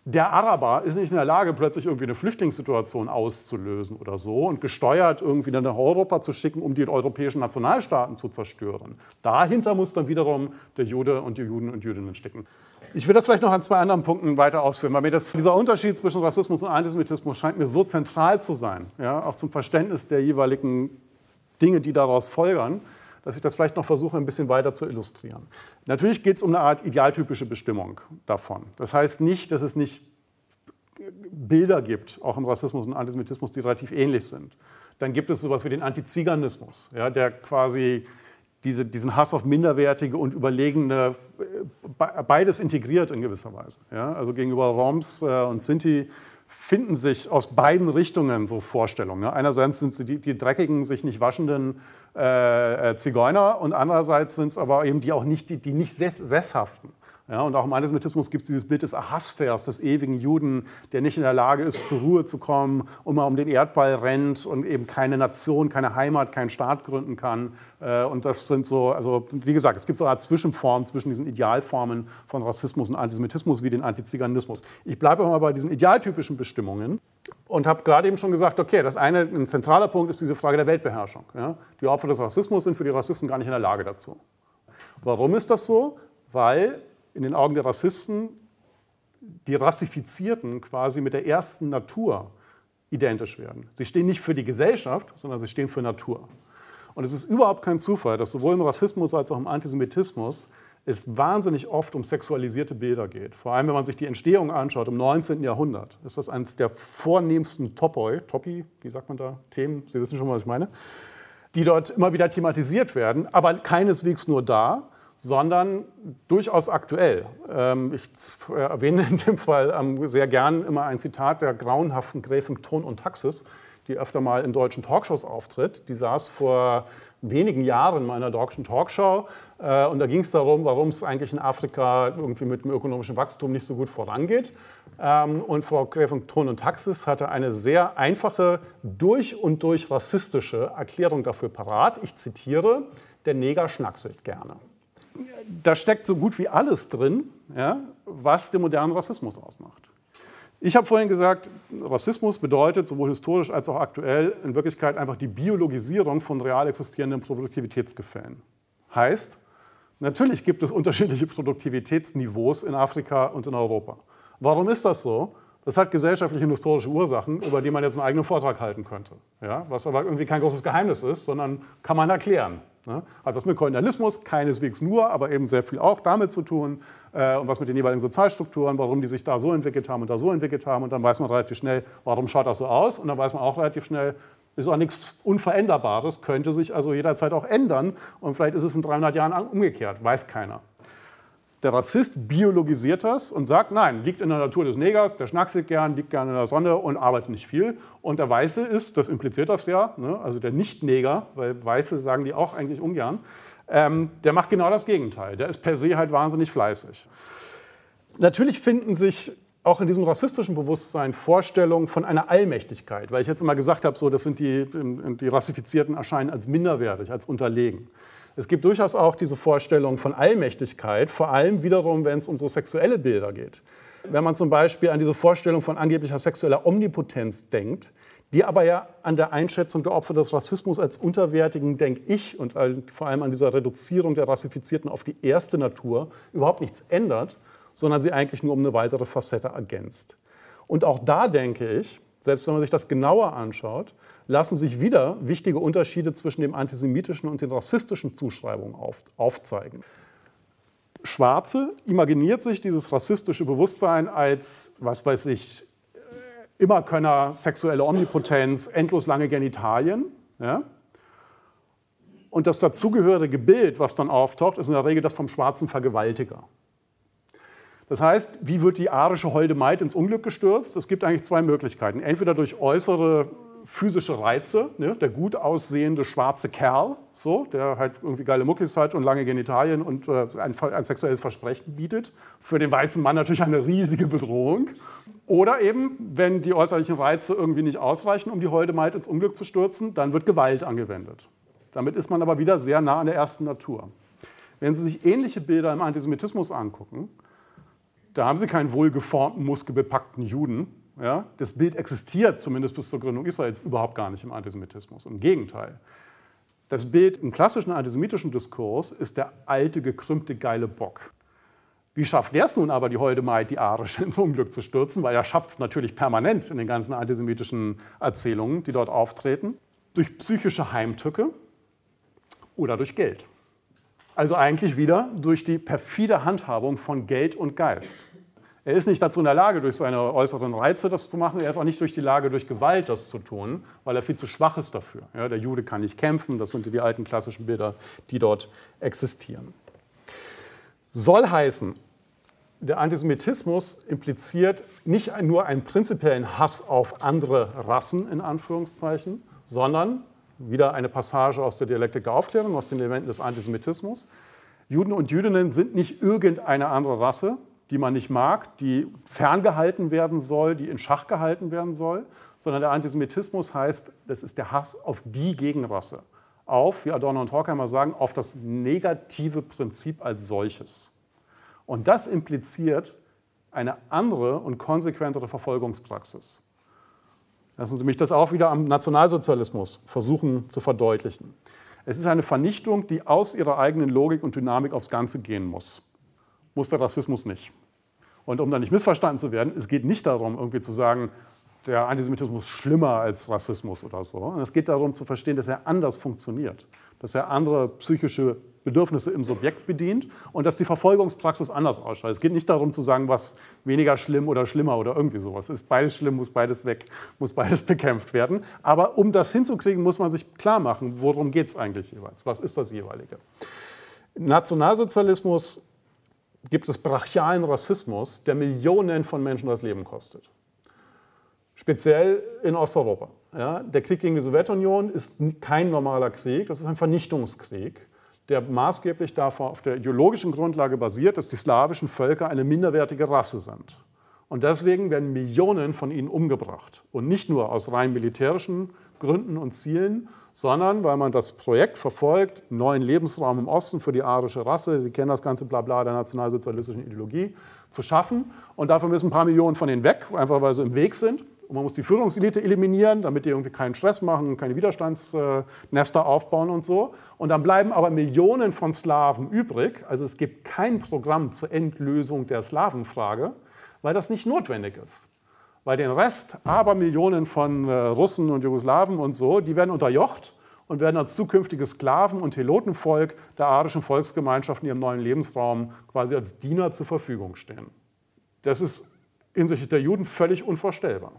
[SPEAKER 2] der Araber ist nicht in der Lage, plötzlich irgendwie eine Flüchtlingssituation auszulösen oder so und gesteuert irgendwie nach Europa zu schicken, um die europäischen Nationalstaaten zu zerstören. Dahinter muss dann wiederum der Jude und die Juden und Jüdinnen stecken. Ich will das vielleicht noch an zwei anderen Punkten weiter ausführen, weil mir das, dieser Unterschied zwischen Rassismus und Antisemitismus scheint mir so zentral zu sein, ja, auch zum Verständnis der jeweiligen Dinge, die daraus folgern, dass ich das vielleicht noch versuche, ein bisschen weiter zu illustrieren. Natürlich geht es um eine Art idealtypische Bestimmung davon. Das heißt nicht, dass es nicht Bilder gibt, auch im Rassismus und Antisemitismus, die relativ ähnlich sind. Dann gibt es sowas wie den Antiziganismus, ja, der quasi diese, diesen Hass auf Minderwertige und Überlegene äh, beides integriert in gewisser Weise. Ja? Also gegenüber Roms äh, und Sinti finden sich aus beiden Richtungen so Vorstellungen. Ne? Einerseits sind es die, die, dreckigen, sich nicht waschenden äh, äh, Zigeuner und andererseits sind es aber eben die auch nicht, die, die nicht sesshaften. Ja, und auch im Antisemitismus gibt es dieses Bild des Ahasvers, des ewigen Juden, der nicht in der Lage ist, zur Ruhe zu kommen mal um den Erdball rennt und eben keine Nation, keine Heimat, keinen Staat gründen kann. Äh, und das sind so, also wie gesagt, es gibt so eine Art Zwischenform zwischen diesen Idealformen von Rassismus und Antisemitismus wie den Antiziganismus. Ich bleibe mal bei diesen idealtypischen Bestimmungen und habe gerade eben schon gesagt, okay, das eine, ein zentraler Punkt ist diese Frage der Weltbeherrschung. Ja? Die Opfer des Rassismus sind für die Rassisten gar nicht in der Lage dazu. Warum ist das so? Weil in den Augen der Rassisten die Rassifizierten quasi mit der ersten Natur identisch werden. Sie stehen nicht für die Gesellschaft, sondern sie stehen für Natur. Und es ist überhaupt kein Zufall, dass sowohl im Rassismus als auch im Antisemitismus es wahnsinnig oft um sexualisierte Bilder geht. Vor allem, wenn man sich die Entstehung anschaut im 19. Jahrhundert, ist das eines der vornehmsten Topoi, Topi, wie sagt man da, Themen, Sie wissen schon, was ich meine, die dort immer wieder thematisiert werden, aber keineswegs nur da, sondern durchaus aktuell. Ähm, ich erwähne in dem Fall ähm, sehr gern immer ein Zitat der grauenhaften Gräfin Thon und Taxis, die öfter mal in deutschen Talkshows auftritt. Die saß vor wenigen Jahren in meiner deutschen Talkshow äh, und da ging es darum, warum es eigentlich in Afrika irgendwie mit dem ökonomischen Wachstum nicht so gut vorangeht. Ähm, und Frau Gräfin Thon und Taxis hatte eine sehr einfache, durch und durch rassistische Erklärung dafür parat. Ich zitiere, der Neger schnackselt gerne da steckt so gut wie alles drin, ja, was den modernen Rassismus ausmacht. Ich habe vorhin gesagt, Rassismus bedeutet sowohl historisch als auch aktuell in Wirklichkeit einfach die Biologisierung von real existierenden Produktivitätsgefällen. Heißt, natürlich gibt es unterschiedliche Produktivitätsniveaus in Afrika und in Europa. Warum ist das so? Das hat gesellschaftliche und historische Ursachen, über die man jetzt einen eigenen Vortrag halten könnte. Ja, was aber irgendwie kein großes Geheimnis ist, sondern kann man erklären. Ne? Hat was mit Kolonialismus, keineswegs nur, aber eben sehr viel auch damit zu tun äh, und was mit den jeweiligen Sozialstrukturen, warum die sich da so entwickelt haben und da so entwickelt haben. Und dann weiß man relativ schnell, warum schaut das so aus. Und dann weiß man auch relativ schnell, ist auch nichts Unveränderbares, könnte sich also jederzeit auch ändern. Und vielleicht ist es in 300 Jahren umgekehrt, weiß keiner. Der Rassist biologisiert das und sagt, nein, liegt in der Natur des Negers, der schnackselt gern, liegt gern in der Sonne und arbeitet nicht viel. Und der Weiße ist, das impliziert das ja, ne, also der Nicht-Neger, weil Weiße sagen die auch eigentlich ungern, ähm, der macht genau das Gegenteil. Der ist per se halt wahnsinnig fleißig. Natürlich finden sich auch in diesem rassistischen Bewusstsein Vorstellungen von einer Allmächtigkeit, weil ich jetzt immer gesagt habe, so, das sind die, die Rassifizierten erscheinen als minderwertig, als unterlegen. Es gibt durchaus auch diese Vorstellung von Allmächtigkeit, vor allem wiederum, wenn es um so sexuelle Bilder geht. Wenn man zum Beispiel an diese Vorstellung von angeblicher sexueller Omnipotenz denkt, die aber ja an der Einschätzung der Opfer des Rassismus als unterwertigen, denke ich, und vor allem an dieser Reduzierung der Rassifizierten auf die erste Natur überhaupt nichts ändert, sondern sie eigentlich nur um eine weitere Facette ergänzt. Und auch da denke ich, selbst wenn man sich das genauer anschaut, lassen sich wieder wichtige Unterschiede zwischen dem antisemitischen und den rassistischen Zuschreibungen auf, aufzeigen. Schwarze imaginiert sich dieses rassistische Bewusstsein als, was weiß ich, Immerkönner, sexuelle Omnipotenz, endlos lange Genitalien. Ja? Und das dazugehörige Bild, was dann auftaucht, ist in der Regel das vom schwarzen Vergewaltiger. Das heißt, wie wird die arische Holde Maid ins Unglück gestürzt? Es gibt eigentlich zwei Möglichkeiten. Entweder durch äußere physische Reize, ne? der gut aussehende schwarze Kerl, so, der halt irgendwie geile Muckis hat und lange Genitalien und äh, ein, ein, sexuelles Versprechen bietet. Für den weißen Mann natürlich eine riesige Bedrohung. Oder eben, wenn die äußerlichen Reize irgendwie nicht ausreichen, um die Holde Maid ins Unglück zu stürzen, dann wird Gewalt angewendet. Damit ist man aber wieder sehr nah an der ersten Natur. Wenn Sie sich ähnliche Bilder im Antisemitismus angucken, da haben Sie keinen wohlgeformten, muskelbepackten Juden, ja, das Bild existiert zumindest bis zur Gründung Israels überhaupt gar nicht im Antisemitismus. Im Gegenteil. Das Bild im klassischen antisemitischen Diskurs ist der alte, gekrümmte, geile Bock. Wie schafft der es nun aber, die Holde Maid, die Arische, ins Unglück zu stürzen? Weil er schafft es natürlich permanent in den ganzen antisemitischen Erzählungen, die dort auftreten. Durch psychische Heimtücke oder durch Geld. Also eigentlich wieder durch die perfide Handhabung von Geld und Geist. Er ist nicht dazu in der Lage, durch seine äußeren Reize das zu machen. Er ist auch nicht durch die Lage, durch Gewalt das zu tun, weil er viel zu schwach ist dafür. Ja, der Jude kann nicht kämpfen. Das sind die alten klassischen Bilder, die dort existieren. Soll heißen, der Antisemitismus impliziert nicht nur einen prinzipiellen Hass auf andere Rassen, in Anführungszeichen, sondern wieder eine Passage aus der Dialektik der Aufklärung, aus den Elementen des Antisemitismus. Juden und Jüdinnen sind nicht irgendeine andere Rasse, die man nicht mag, die ferngehalten werden soll, die in Schach gehalten werden soll, sondern der Antisemitismus heißt, das ist der Hass auf die Gegenrasse, auf, wie Adorno und Horkheimer sagen, auf das negative Prinzip als solches. Und das impliziert eine andere und konsequentere Verfolgungspraxis. Lassen Sie mich das auch wieder am Nationalsozialismus versuchen zu verdeutlichen. Es ist eine Vernichtung, die aus ihrer eigenen Logik und Dynamik aufs Ganze gehen muss muss der Rassismus nicht. Und um da nicht missverstanden zu werden, es geht nicht darum, irgendwie zu sagen, der Antisemitismus schlimmer als Rassismus oder so. Es geht darum zu verstehen, dass er anders funktioniert, dass er andere psychische Bedürfnisse im Subjekt bedient und dass die Verfolgungspraxis anders ausschaut. Es geht nicht darum zu sagen, was weniger schlimm oder schlimmer oder irgendwie sowas ist. Beides schlimm, muss beides weg, muss beides bekämpft werden. Aber um das hinzukriegen, muss man sich klar machen, worum geht es eigentlich jeweils? Was ist das jeweilige? Nationalsozialismus gibt es brachialen Rassismus, der Millionen von Menschen das Leben kostet. Speziell in Osteuropa. Ja, der Krieg gegen die Sowjetunion ist kein normaler Krieg, das ist ein Vernichtungskrieg, der maßgeblich davon auf der ideologischen Grundlage basiert, dass die slawischen Völker eine minderwertige Rasse sind. Und deswegen werden Millionen von ihnen umgebracht. Und nicht nur aus rein militärischen Gründen und Zielen, sondern weil man das Projekt verfolgt, neuen Lebensraum im Osten für die arische Rasse, Sie kennen das ganze Blabla der nationalsozialistischen Ideologie, zu schaffen. Und dafür müssen ein paar Millionen von denen weg, einfach weil sie im Weg sind. Und man muss die Führungselite eliminieren, damit die irgendwie keinen Stress machen, keine Widerstandsnester aufbauen und so. Und dann bleiben aber Millionen von Slawen übrig. Also es gibt kein Programm zur Endlösung der Slawenfrage, weil das nicht notwendig ist. Weil den Rest, aber Millionen von äh, Russen und Jugoslawen und so, die werden unterjocht und werden als zukünftige Sklaven und Helotenvolk der arischen Volksgemeinschaft in ihrem neuen Lebensraum quasi als Diener zur Verfügung stehen. Das ist hinsichtlich der Juden völlig unvorstellbar.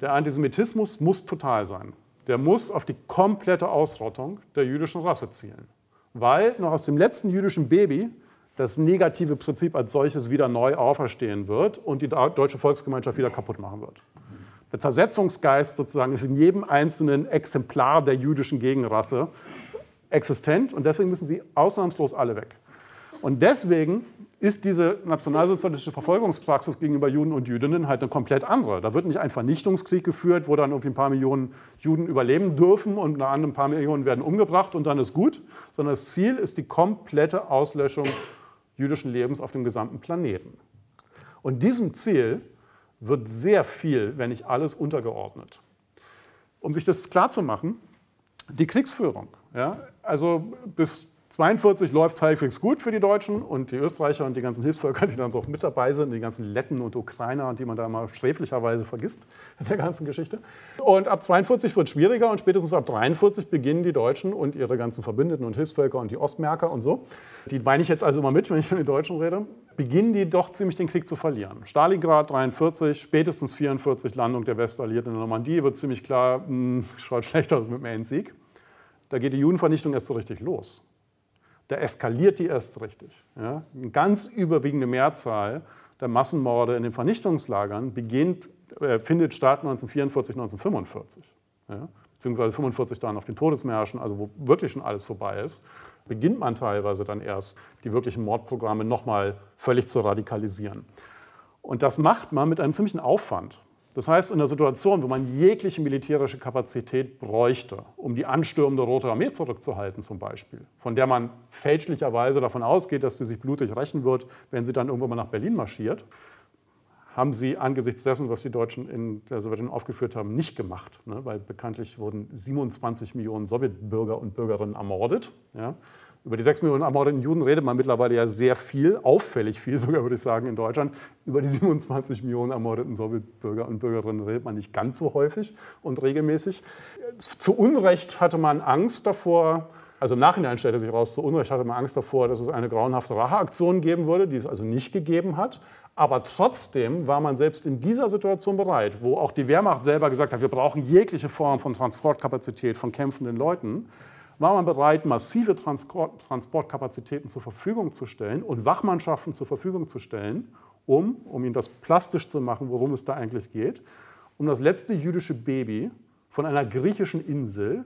[SPEAKER 2] Der Antisemitismus muss total sein. Der muss auf die komplette Ausrottung der jüdischen Rasse zielen. Weil noch aus dem letzten jüdischen Baby das negative Prinzip als solches wieder neu auferstehen wird und die deutsche Volksgemeinschaft wieder kaputt machen wird. Der Zersetzungsgeist sozusagen ist in jedem einzelnen Exemplar der jüdischen Gegenrasse existent und deswegen müssen sie ausnahmslos alle weg. Und deswegen ist diese nationalsozialistische Verfolgungspraxis gegenüber Juden und Jüdinnen halt eine komplett andere. Da wird nicht ein Vernichtungskrieg geführt, wo dann irgendwie ein paar Millionen Juden überleben dürfen und ein paar Millionen werden umgebracht und dann ist gut, sondern das Ziel ist die komplette Auslöschung jüdischen Lebens auf dem gesamten Planeten. Und diesem Ziel wird sehr viel, wenn nicht alles, untergeordnet. Um sich das klarzumachen, die Kriegsführung. Ja, also bis 1942 läuft es halbwegs gut für die Deutschen und die Österreicher und die ganzen Hilfsvölker, die dann so mit dabei sind, die ganzen Letten und Ukrainer, die man da mal sträflicherweise vergisst in der ganzen Geschichte. Und ab 1942 wird es schwieriger und spätestens ab 1943 beginnen die Deutschen und ihre ganzen Verbündeten und Hilfsvölker und die Ostmärker und so, die meine ich jetzt also immer mit, wenn ich von den Deutschen rede, beginnen die doch ziemlich den Krieg zu verlieren. Stalingrad 1943, spätestens 1944 Landung der Westalliierten in der Normandie, wird ziemlich klar, mh, hm, schaut schlechter aus mit dem Endsieg. Da geht die Judenvernichtung erst so richtig los da eskaliert die erst richtig. Ja? Eine ganz überwiegende Mehrzahl der Massenmorde in den Vernichtungslagern beginnt, äh, findet statt 1944, 1945. Ja? Beziehungsweise 45 dann auf den Todesmärschen, also wo wirklich schon alles vorbei ist, beginnt man teilweise dann erst, die wirklichen Mordprogramme nochmal völlig zu radikalisieren. Und das macht man mit einem ziemlichen Aufwand. Das heißt, in der Situation, wo man jegliche militärische Kapazität bräuchte, um die anstürmende Rote Armee zurückzuhalten zum Beispiel, von der man fälschlicherweise davon ausgeht, dass sie sich blutig rächen wird, wenn sie dann irgendwann mal nach Berlin marschiert, haben sie angesichts dessen, was die Deutschen in der Sowjetunion aufgeführt haben, nicht gemacht. Ne? Weil bekanntlich wurden 27 Millionen Sowjetbürger und Bürgerinnen ermordet. Ja? Über die 6 Millionen ermordeten Juden redet man mittlerweile ja sehr viel, auffällig viel sogar, würde ich sagen, in Deutschland. Über die 27 Millionen ermordeten Sowjetbürger und Bürgerinnen redet man nicht ganz so häufig und regelmäßig. Zu Unrecht hatte man Angst davor, also im Nachhinein stellte sich heraus, zu Unrecht hatte man Angst davor, dass es eine grauenhafte Racheaktion geben würde, die es also nicht gegeben hat. Aber trotzdem war man selbst in dieser Situation bereit, wo auch die Wehrmacht selber gesagt hat, wir brauchen jegliche Form von Transportkapazität von kämpfenden Leuten, war man bereit, massive Transportkapazitäten zur Verfügung zu stellen und Wachmannschaften zur Verfügung zu stellen, um, um Ihnen das plastisch zu machen, worum es da eigentlich geht, um das letzte jüdische Baby von einer griechischen Insel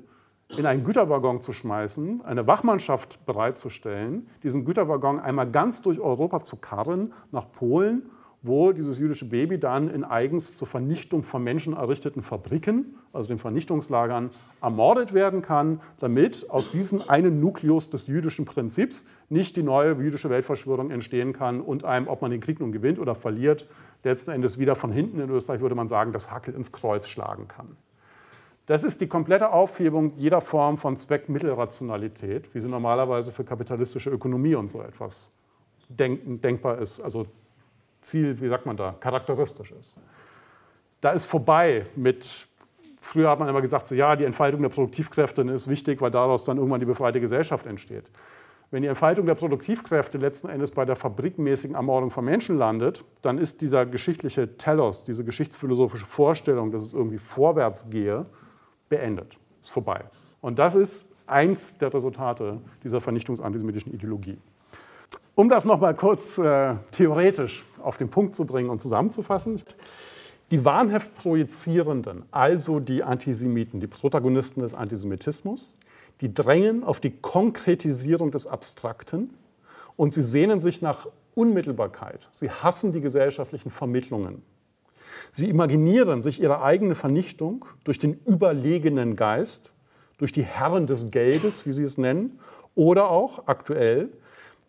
[SPEAKER 2] in einen Güterwaggon zu schmeißen, eine Wachmannschaft bereitzustellen, diesen Güterwaggon einmal ganz durch Europa zu karren, nach Polen wo dieses jüdische Baby dann in eigens zur Vernichtung von Menschen errichteten Fabriken, also den Vernichtungslagern, ermordet werden kann, damit aus diesem einen Nukleus des jüdischen Prinzips nicht die neue jüdische Weltverschwörung entstehen kann und einem, ob man den Krieg nun gewinnt oder verliert, letzten Endes wieder von hinten in Österreich würde man sagen, das Hackel ins Kreuz schlagen kann. Das ist die komplette Aufhebung jeder Form von Zweckmittelrationalität, wie sie normalerweise für kapitalistische Ökonomie und so etwas denk denkbar ist. Also Ziel, wie sagt man da, charakteristisch ist. da ist vorbei mit, früher hat man immer gesagt, so ja, die Entfaltung der Produktivkräfte ist wichtig, weil daraus dann irgendwann die befreite Gesellschaft entsteht. Wenn die Entfaltung der Produktivkräfte letzten Endes bei der fabrikmäßigen Ermordung von Menschen landet, dann ist dieser geschichtliche Telos, diese geschichtsphilosophische Vorstellung, dass es irgendwie vorwärts gehe, beendet, ist vorbei. Und das ist eins der Resultate dieser vernichtungsantisemitischen Ideologie. Um das nochmal kurz äh, theoretisch auf den Punkt zu bringen und zusammenzufassen, die wahnhaft Projizierenden, also die Antisemiten, die Protagonisten des Antisemitismus, die drängen auf die Konkretisierung des Abstrakten und sie sehnen sich nach Unmittelbarkeit. Sie hassen die gesellschaftlichen Vermittlungen. Sie imaginieren sich ihre eigene Vernichtung durch den überlegenen Geist, durch die Herren des Geldes, wie sie es nennen, oder auch aktuell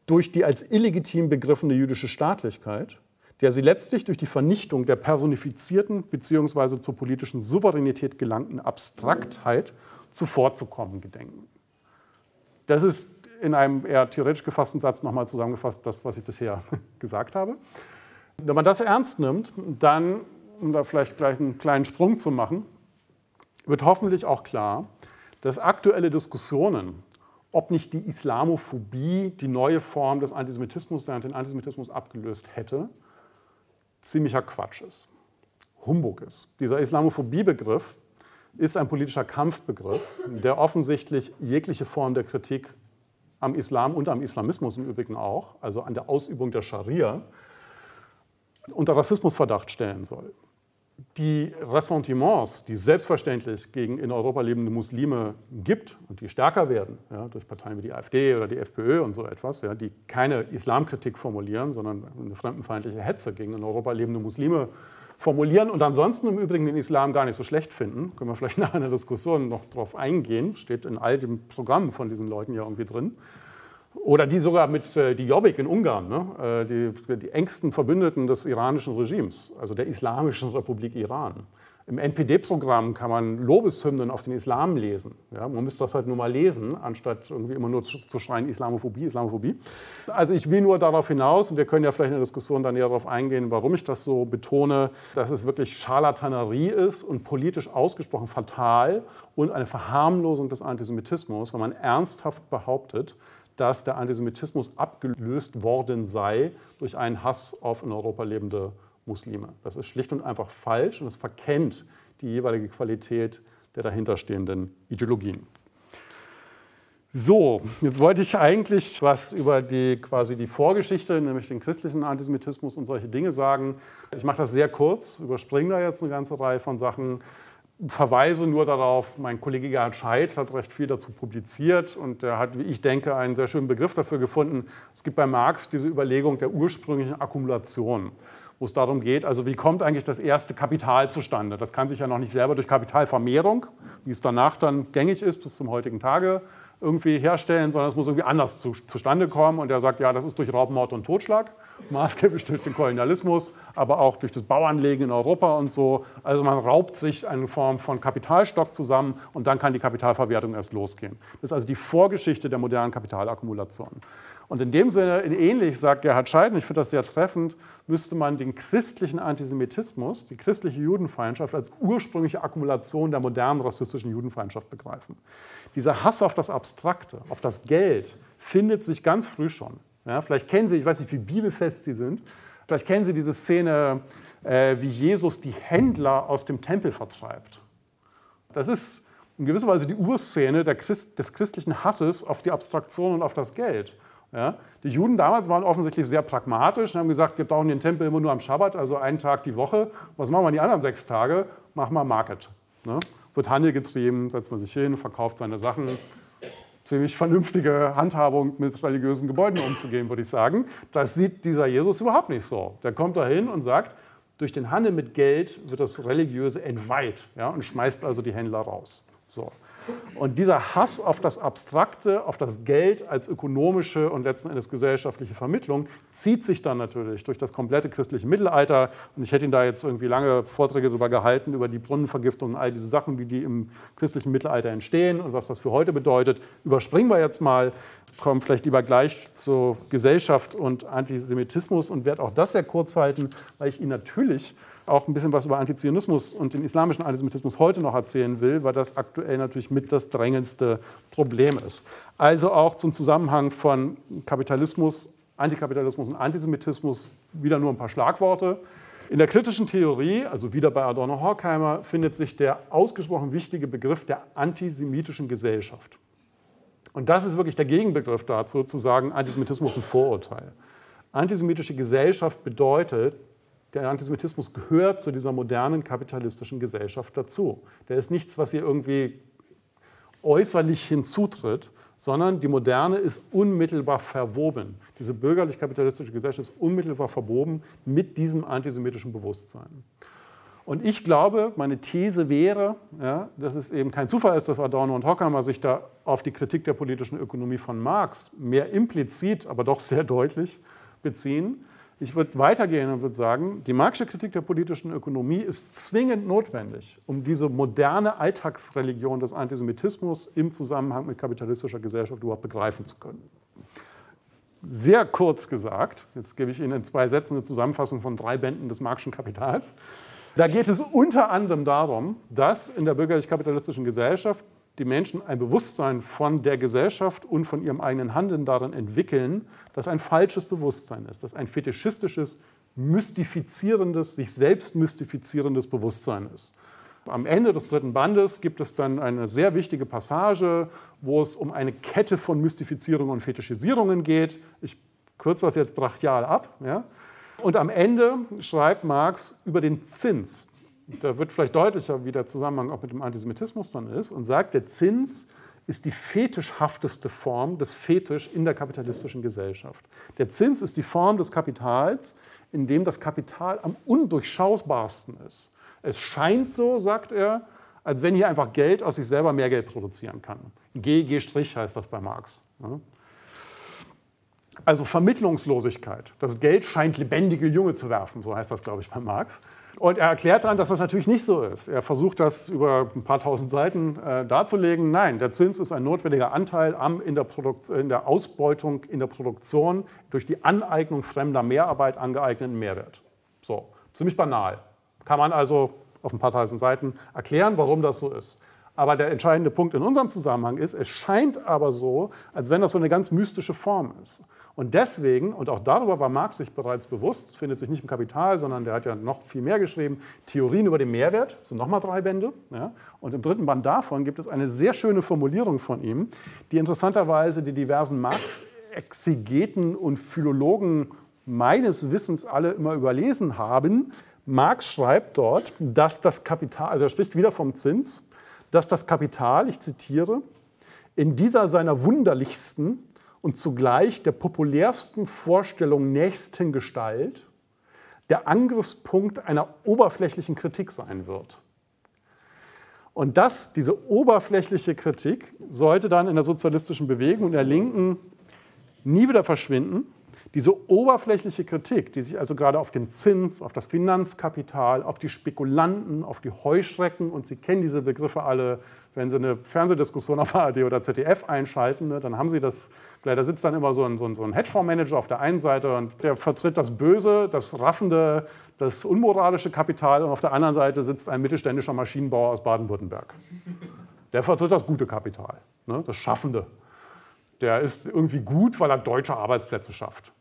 [SPEAKER 2] durch die als illegitim begriffene jüdische Staatlichkeit, der sie letztlich durch die Vernichtung der personifizierten bzw. zur politischen Souveränität gelangten Abstraktheit zuvorzukommen gedenken. Das ist in einem eher theoretisch gefassten Satz nochmal zusammengefasst, das, was ich bisher gesagt habe. Wenn man das ernst nimmt, dann, um da vielleicht gleich einen kleinen Sprung zu machen, wird hoffentlich auch klar, dass aktuelle Diskussionen ob nicht die Islamophobie die neue Form des Antisemitismus sei den Antisemitismus abgelöst hätte, ziemlicher Quatsch ist, Humbug ist. Dieser Islamophobie-Begriff ist ein politischer Kampfbegriff, der offensichtlich jegliche Form der Kritik am Islam und am Islamismus im Übrigen auch, also an der Ausübung der Scharia, unter Rassismusverdacht stellen soll die Ressentiments, die es selbstverständlich gegen in Europa lebende Muslime gibt und die stärker werden, ja, durch Parteien wie die AfD oder die FPÖ und so etwas, ja, die keine Islamkritik formulieren, sondern eine fremdenfeindliche Hetze gegen in Europa lebende Muslime formulieren und ansonsten im Übrigen den Islam gar nicht so schlecht finden. Können wir vielleicht nach einer Diskussion noch darauf eingehen, steht in all dem Programm von diesen Leuten ja irgendwie drin. Oder die sogar mit äh, die Jobbik in Ungarn, ne? äh, die, die, engsten Verbündeten des iranischen Regimes, also der Islamischen Republik Iran. Im NPD-Programm kann man Lobeshymnen auf den Islam lesen. Ja? Man müsste das halt nur mal lesen, anstatt irgendwie immer nur zu, zu schreien Islamophobie, Islamophobie. Also ich will nur darauf hinaus, und wir können ja vielleicht in der Diskussion dann näher darauf eingehen, warum ich das so betone, dass es wirklich Scharlatanerie ist und politisch ausgesprochen fatal und eine Verharmlosung des Antisemitismus, wenn man ernsthaft behauptet, dass der Antisemitismus abgelöst worden sei durch einen Hass auf in Europa lebende Muslime. Das ist schlicht und einfach falsch und es verkennt die jeweilige Qualität der dahinterstehenden Ideologien. So, jetzt wollte ich eigentlich was über die quasi die Vorgeschichte, nämlich den christlichen Antisemitismus und solche Dinge sagen. Ich mache das sehr kurz, überspringe da jetzt eine ganze Reihe von Sachen verweise nur darauf, mein Kollege Gerhard Scheidt hat recht viel dazu publiziert und er hat, wie ich denke, einen sehr schönen Begriff dafür gefunden. Es gibt bei Marx diese Überlegung der ursprünglichen Akkumulation, wo es darum geht, also wie kommt eigentlich das erste Kapital zustande? Das kann sich ja noch nicht selber durch Kapitalvermehrung, wie es danach dann gängig ist bis zum heutigen Tage, irgendwie herstellen, sondern es muss irgendwie anders zu, zustande kommen. Und er sagt, ja, das ist durch Raubmord und Totschlag maßgeblich durch den Kolonialismus, aber auch durch das Bauanlegen in Europa und so. Also man raubt sich eine Form von Kapitalstock zusammen und dann kann die Kapitalverwertung erst losgehen. Das ist also die Vorgeschichte der modernen Kapitalakkumulation. Und in dem Sinne, ähnlich sagt Gerhard Scheiden, ich finde das sehr treffend, müsste man den christlichen Antisemitismus, die christliche Judenfeindschaft als ursprüngliche Akkumulation der modernen rassistischen Judenfeindschaft begreifen. Dieser Hass auf das Abstrakte, auf das Geld, findet sich ganz früh schon. Ja, vielleicht kennen Sie, ich weiß nicht, wie bibelfest Sie sind, vielleicht kennen Sie diese Szene, äh, wie Jesus die Händler aus dem Tempel vertreibt. Das ist in gewisser Weise die Urszene Christ, des christlichen Hasses auf die Abstraktion und auf das Geld. Ja, die Juden damals waren offensichtlich sehr pragmatisch und haben gesagt, wir brauchen den Tempel immer nur am Schabbat, also einen Tag die Woche. Was machen wir die anderen sechs Tage? Machen wir Market. Ne? Wird Handel getrieben, setzt man sich hin, verkauft seine Sachen, ziemlich vernünftige Handhabung mit religiösen Gebäuden umzugehen, würde ich sagen. Das sieht dieser Jesus überhaupt nicht so. Der kommt dahin und sagt, durch den Handel mit Geld wird das Religiöse entweiht ja, und schmeißt also die Händler raus. So. Und dieser Hass auf das Abstrakte, auf das Geld als ökonomische und letzten Endes gesellschaftliche Vermittlung zieht sich dann natürlich durch das komplette christliche Mittelalter. Und ich hätte Ihnen da jetzt irgendwie lange Vorträge darüber gehalten, über die Brunnenvergiftung und all diese Sachen, wie die im christlichen Mittelalter entstehen und was das für heute bedeutet. Überspringen wir jetzt mal, kommen vielleicht lieber gleich zur Gesellschaft und Antisemitismus und werde auch das sehr kurz halten, weil ich Ihnen natürlich auch ein bisschen was über Antizionismus und den islamischen Antisemitismus heute noch erzählen will, weil das aktuell natürlich mit das drängendste Problem ist. Also auch zum Zusammenhang von Kapitalismus, Antikapitalismus und Antisemitismus wieder nur ein paar Schlagworte. In der kritischen Theorie, also wieder bei Adorno Horkheimer, findet sich der ausgesprochen wichtige Begriff der antisemitischen Gesellschaft. Und das ist wirklich der Gegenbegriff dazu, zu sagen, Antisemitismus ist ein Vorurteil. Antisemitische Gesellschaft bedeutet, der Antisemitismus gehört zu dieser modernen kapitalistischen Gesellschaft dazu. Der ist nichts, was hier irgendwie äußerlich hinzutritt, sondern die Moderne ist unmittelbar verwoben. Diese bürgerlich-kapitalistische Gesellschaft ist unmittelbar verwoben mit diesem antisemitischen Bewusstsein. Und ich glaube, meine These wäre, ja, dass es eben kein Zufall ist, dass Adorno und Horkheimer sich da auf die Kritik der politischen Ökonomie von Marx mehr implizit, aber doch sehr deutlich beziehen. Ich würde weitergehen und würde sagen, die Marxische Kritik der politischen Ökonomie ist zwingend notwendig, um diese moderne Alltagsreligion des Antisemitismus im Zusammenhang mit kapitalistischer Gesellschaft überhaupt begreifen zu können. Sehr kurz gesagt, jetzt gebe ich Ihnen in zwei Sätzen eine Zusammenfassung von drei Bänden des Marxischen Kapitals. Da geht es unter anderem darum, dass in der bürgerlich-kapitalistischen Gesellschaft die Menschen ein Bewusstsein von der Gesellschaft und von ihrem eigenen Handeln darin entwickeln, das ein falsches Bewusstsein ist, das ein fetischistisches, mystifizierendes, sich selbst mystifizierendes Bewusstsein ist. Am Ende des dritten Bandes gibt es dann eine sehr wichtige Passage, wo es um eine Kette von Mystifizierungen und Fetischisierungen geht. Ich kürze das jetzt brachial ab. Ja. Und am Ende schreibt Marx über den Zins, da wird vielleicht deutlicher, wie der Zusammenhang auch mit dem Antisemitismus dann ist, und sagt, der Zins ist die fetischhafteste Form des Fetisch in der kapitalistischen Gesellschaft. Der Zins ist die Form des Kapitals, in dem das Kapital am undurchschaubarsten ist. Es scheint so, sagt er, als wenn hier einfach Geld aus sich selber mehr Geld produzieren kann. G, G' heißt das bei Marx. Also Vermittlungslosigkeit. Das Geld scheint lebendige Junge zu werfen, so heißt das, glaube ich, bei Marx. Und er erklärt dann, dass das natürlich nicht so ist. Er versucht das über ein paar tausend Seiten äh, darzulegen. Nein, der Zins ist ein notwendiger Anteil am, in, der in, der Ausbeutung, in der Produktion durch die Aneignung fremder Mehrarbeit angeeigneten Mehrwert. So, ziemlich banal. Kann man also auf ein paar tausend Seiten erklären, warum das so ist. Aber der entscheidende Punkt in unserem Zusammenhang ist, es scheint aber so, als wenn das so eine ganz mystische Form ist. Und deswegen, und auch darüber war Marx sich bereits bewusst, findet sich nicht im Kapital, sondern der hat ja noch viel mehr geschrieben, Theorien über den Mehrwert, sind nochmal drei Bände. Ja, und im dritten Band davon gibt es eine sehr schöne Formulierung von ihm, die interessanterweise die diversen Marx-Exegeten und Philologen meines Wissens alle immer überlesen haben. Marx schreibt dort, dass das Kapital, also er spricht wieder vom Zins, dass das Kapital, ich zitiere, in dieser seiner wunderlichsten und zugleich der populärsten Vorstellung nächsten Gestalt der Angriffspunkt einer oberflächlichen Kritik sein wird. Und das, diese oberflächliche Kritik, sollte dann in der sozialistischen Bewegung und der Linken nie wieder verschwinden. Diese oberflächliche Kritik, die sich also gerade auf den Zins, auf das Finanzkapital, auf die Spekulanten, auf die Heuschrecken, und Sie kennen diese Begriffe alle, wenn Sie eine Fernsehdiskussion auf ARD oder ZDF einschalten, ne, dann haben Sie das da sitzt dann immer so ein, so ein, so ein Hedgefondsmanager auf der einen Seite und der vertritt das Böse, das raffende, das unmoralische Kapital und auf der anderen Seite sitzt ein mittelständischer Maschinenbauer aus Baden-Württemberg. Der vertritt das gute Kapital, ne, das Schaffende. Der ist irgendwie gut, weil er deutsche Arbeitsplätze schafft.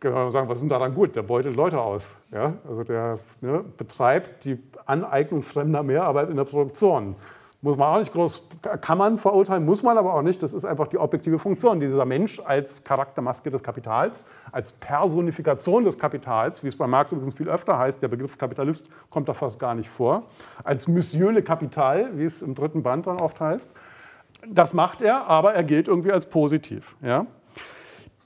[SPEAKER 2] Können wir sagen, was denn daran gut? Der beutet Leute aus. Ja? Also der ne, betreibt die Aneignung fremder Mehrarbeit in der Produktion. Muss man auch nicht groß, kann man verurteilen, muss man aber auch nicht. Das ist einfach die objektive Funktion. Dieser Mensch als Charaktermaske des Kapitals, als Personifikation des Kapitals, wie es bei Marx übrigens viel öfter heißt, der Begriff Kapitalist kommt da fast gar nicht vor, als Monsieur le Capital, wie es im dritten Band dann oft heißt. Das macht er, aber er gilt irgendwie als positiv. Ja?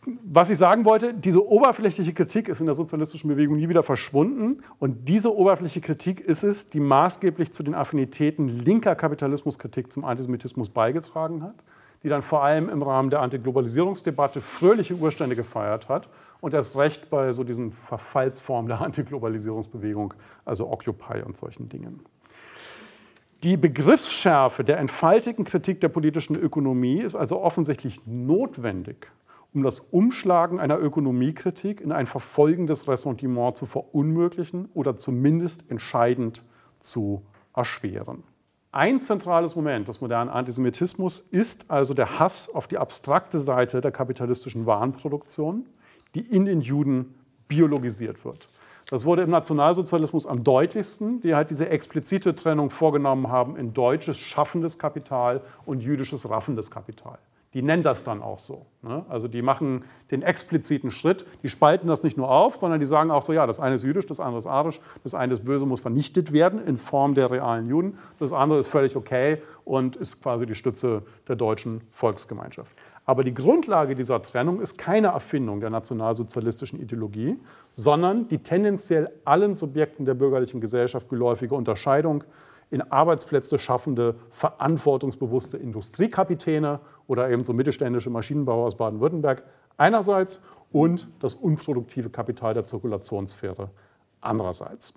[SPEAKER 2] Was ich sagen wollte, diese oberflächliche Kritik ist in der sozialistischen Bewegung nie wieder verschwunden. Und diese oberflächliche Kritik ist es, die maßgeblich zu den Affinitäten linker Kapitalismuskritik zum Antisemitismus beigetragen hat, die dann vor allem im Rahmen der Antiglobalisierungsdebatte fröhliche Urstände gefeiert hat und erst recht bei so diesen Verfallsformen der Antiglobalisierungsbewegung, also Occupy und solchen Dingen. Die Begriffsschärfe der entfaltigen Kritik der politischen Ökonomie ist also offensichtlich notwendig um das Umschlagen einer Ökonomiekritik in ein verfolgendes Ressentiment zu verunmöglichen oder zumindest entscheidend zu erschweren. Ein zentrales Moment des modernen Antisemitismus ist also der Hass auf die abstrakte Seite der kapitalistischen Warenproduktion, die in den Juden biologisiert wird. Das wurde im Nationalsozialismus am deutlichsten, die halt diese explizite Trennung vorgenommen haben in deutsches schaffendes Kapital und jüdisches raffendes Kapital die nennen das dann auch so. Ne? Also die machen den expliziten Schritt, die spalten das nicht nur auf, sondern die sagen auch so, ja, das eine ist jüdisch, das andere ist arisch, das eine ist böse, muss vernichtet werden in Form der realen Juden, das andere ist völlig okay und ist quasi die Stütze der deutschen Volksgemeinschaft. Aber die Grundlage dieser Trennung ist keine Erfindung der nationalsozialistischen Ideologie, sondern die tendenziell allen Subjekten der bürgerlichen Gesellschaft geläufige Unterscheidung in Arbeitsplätze schaffende, verantwortungsbewusste Industriekapitäne oder eben so mittelständische Maschinenbauer aus Baden-Württemberg einerseits und das unproduktive Kapital der Zirkulationssphäre andererseits.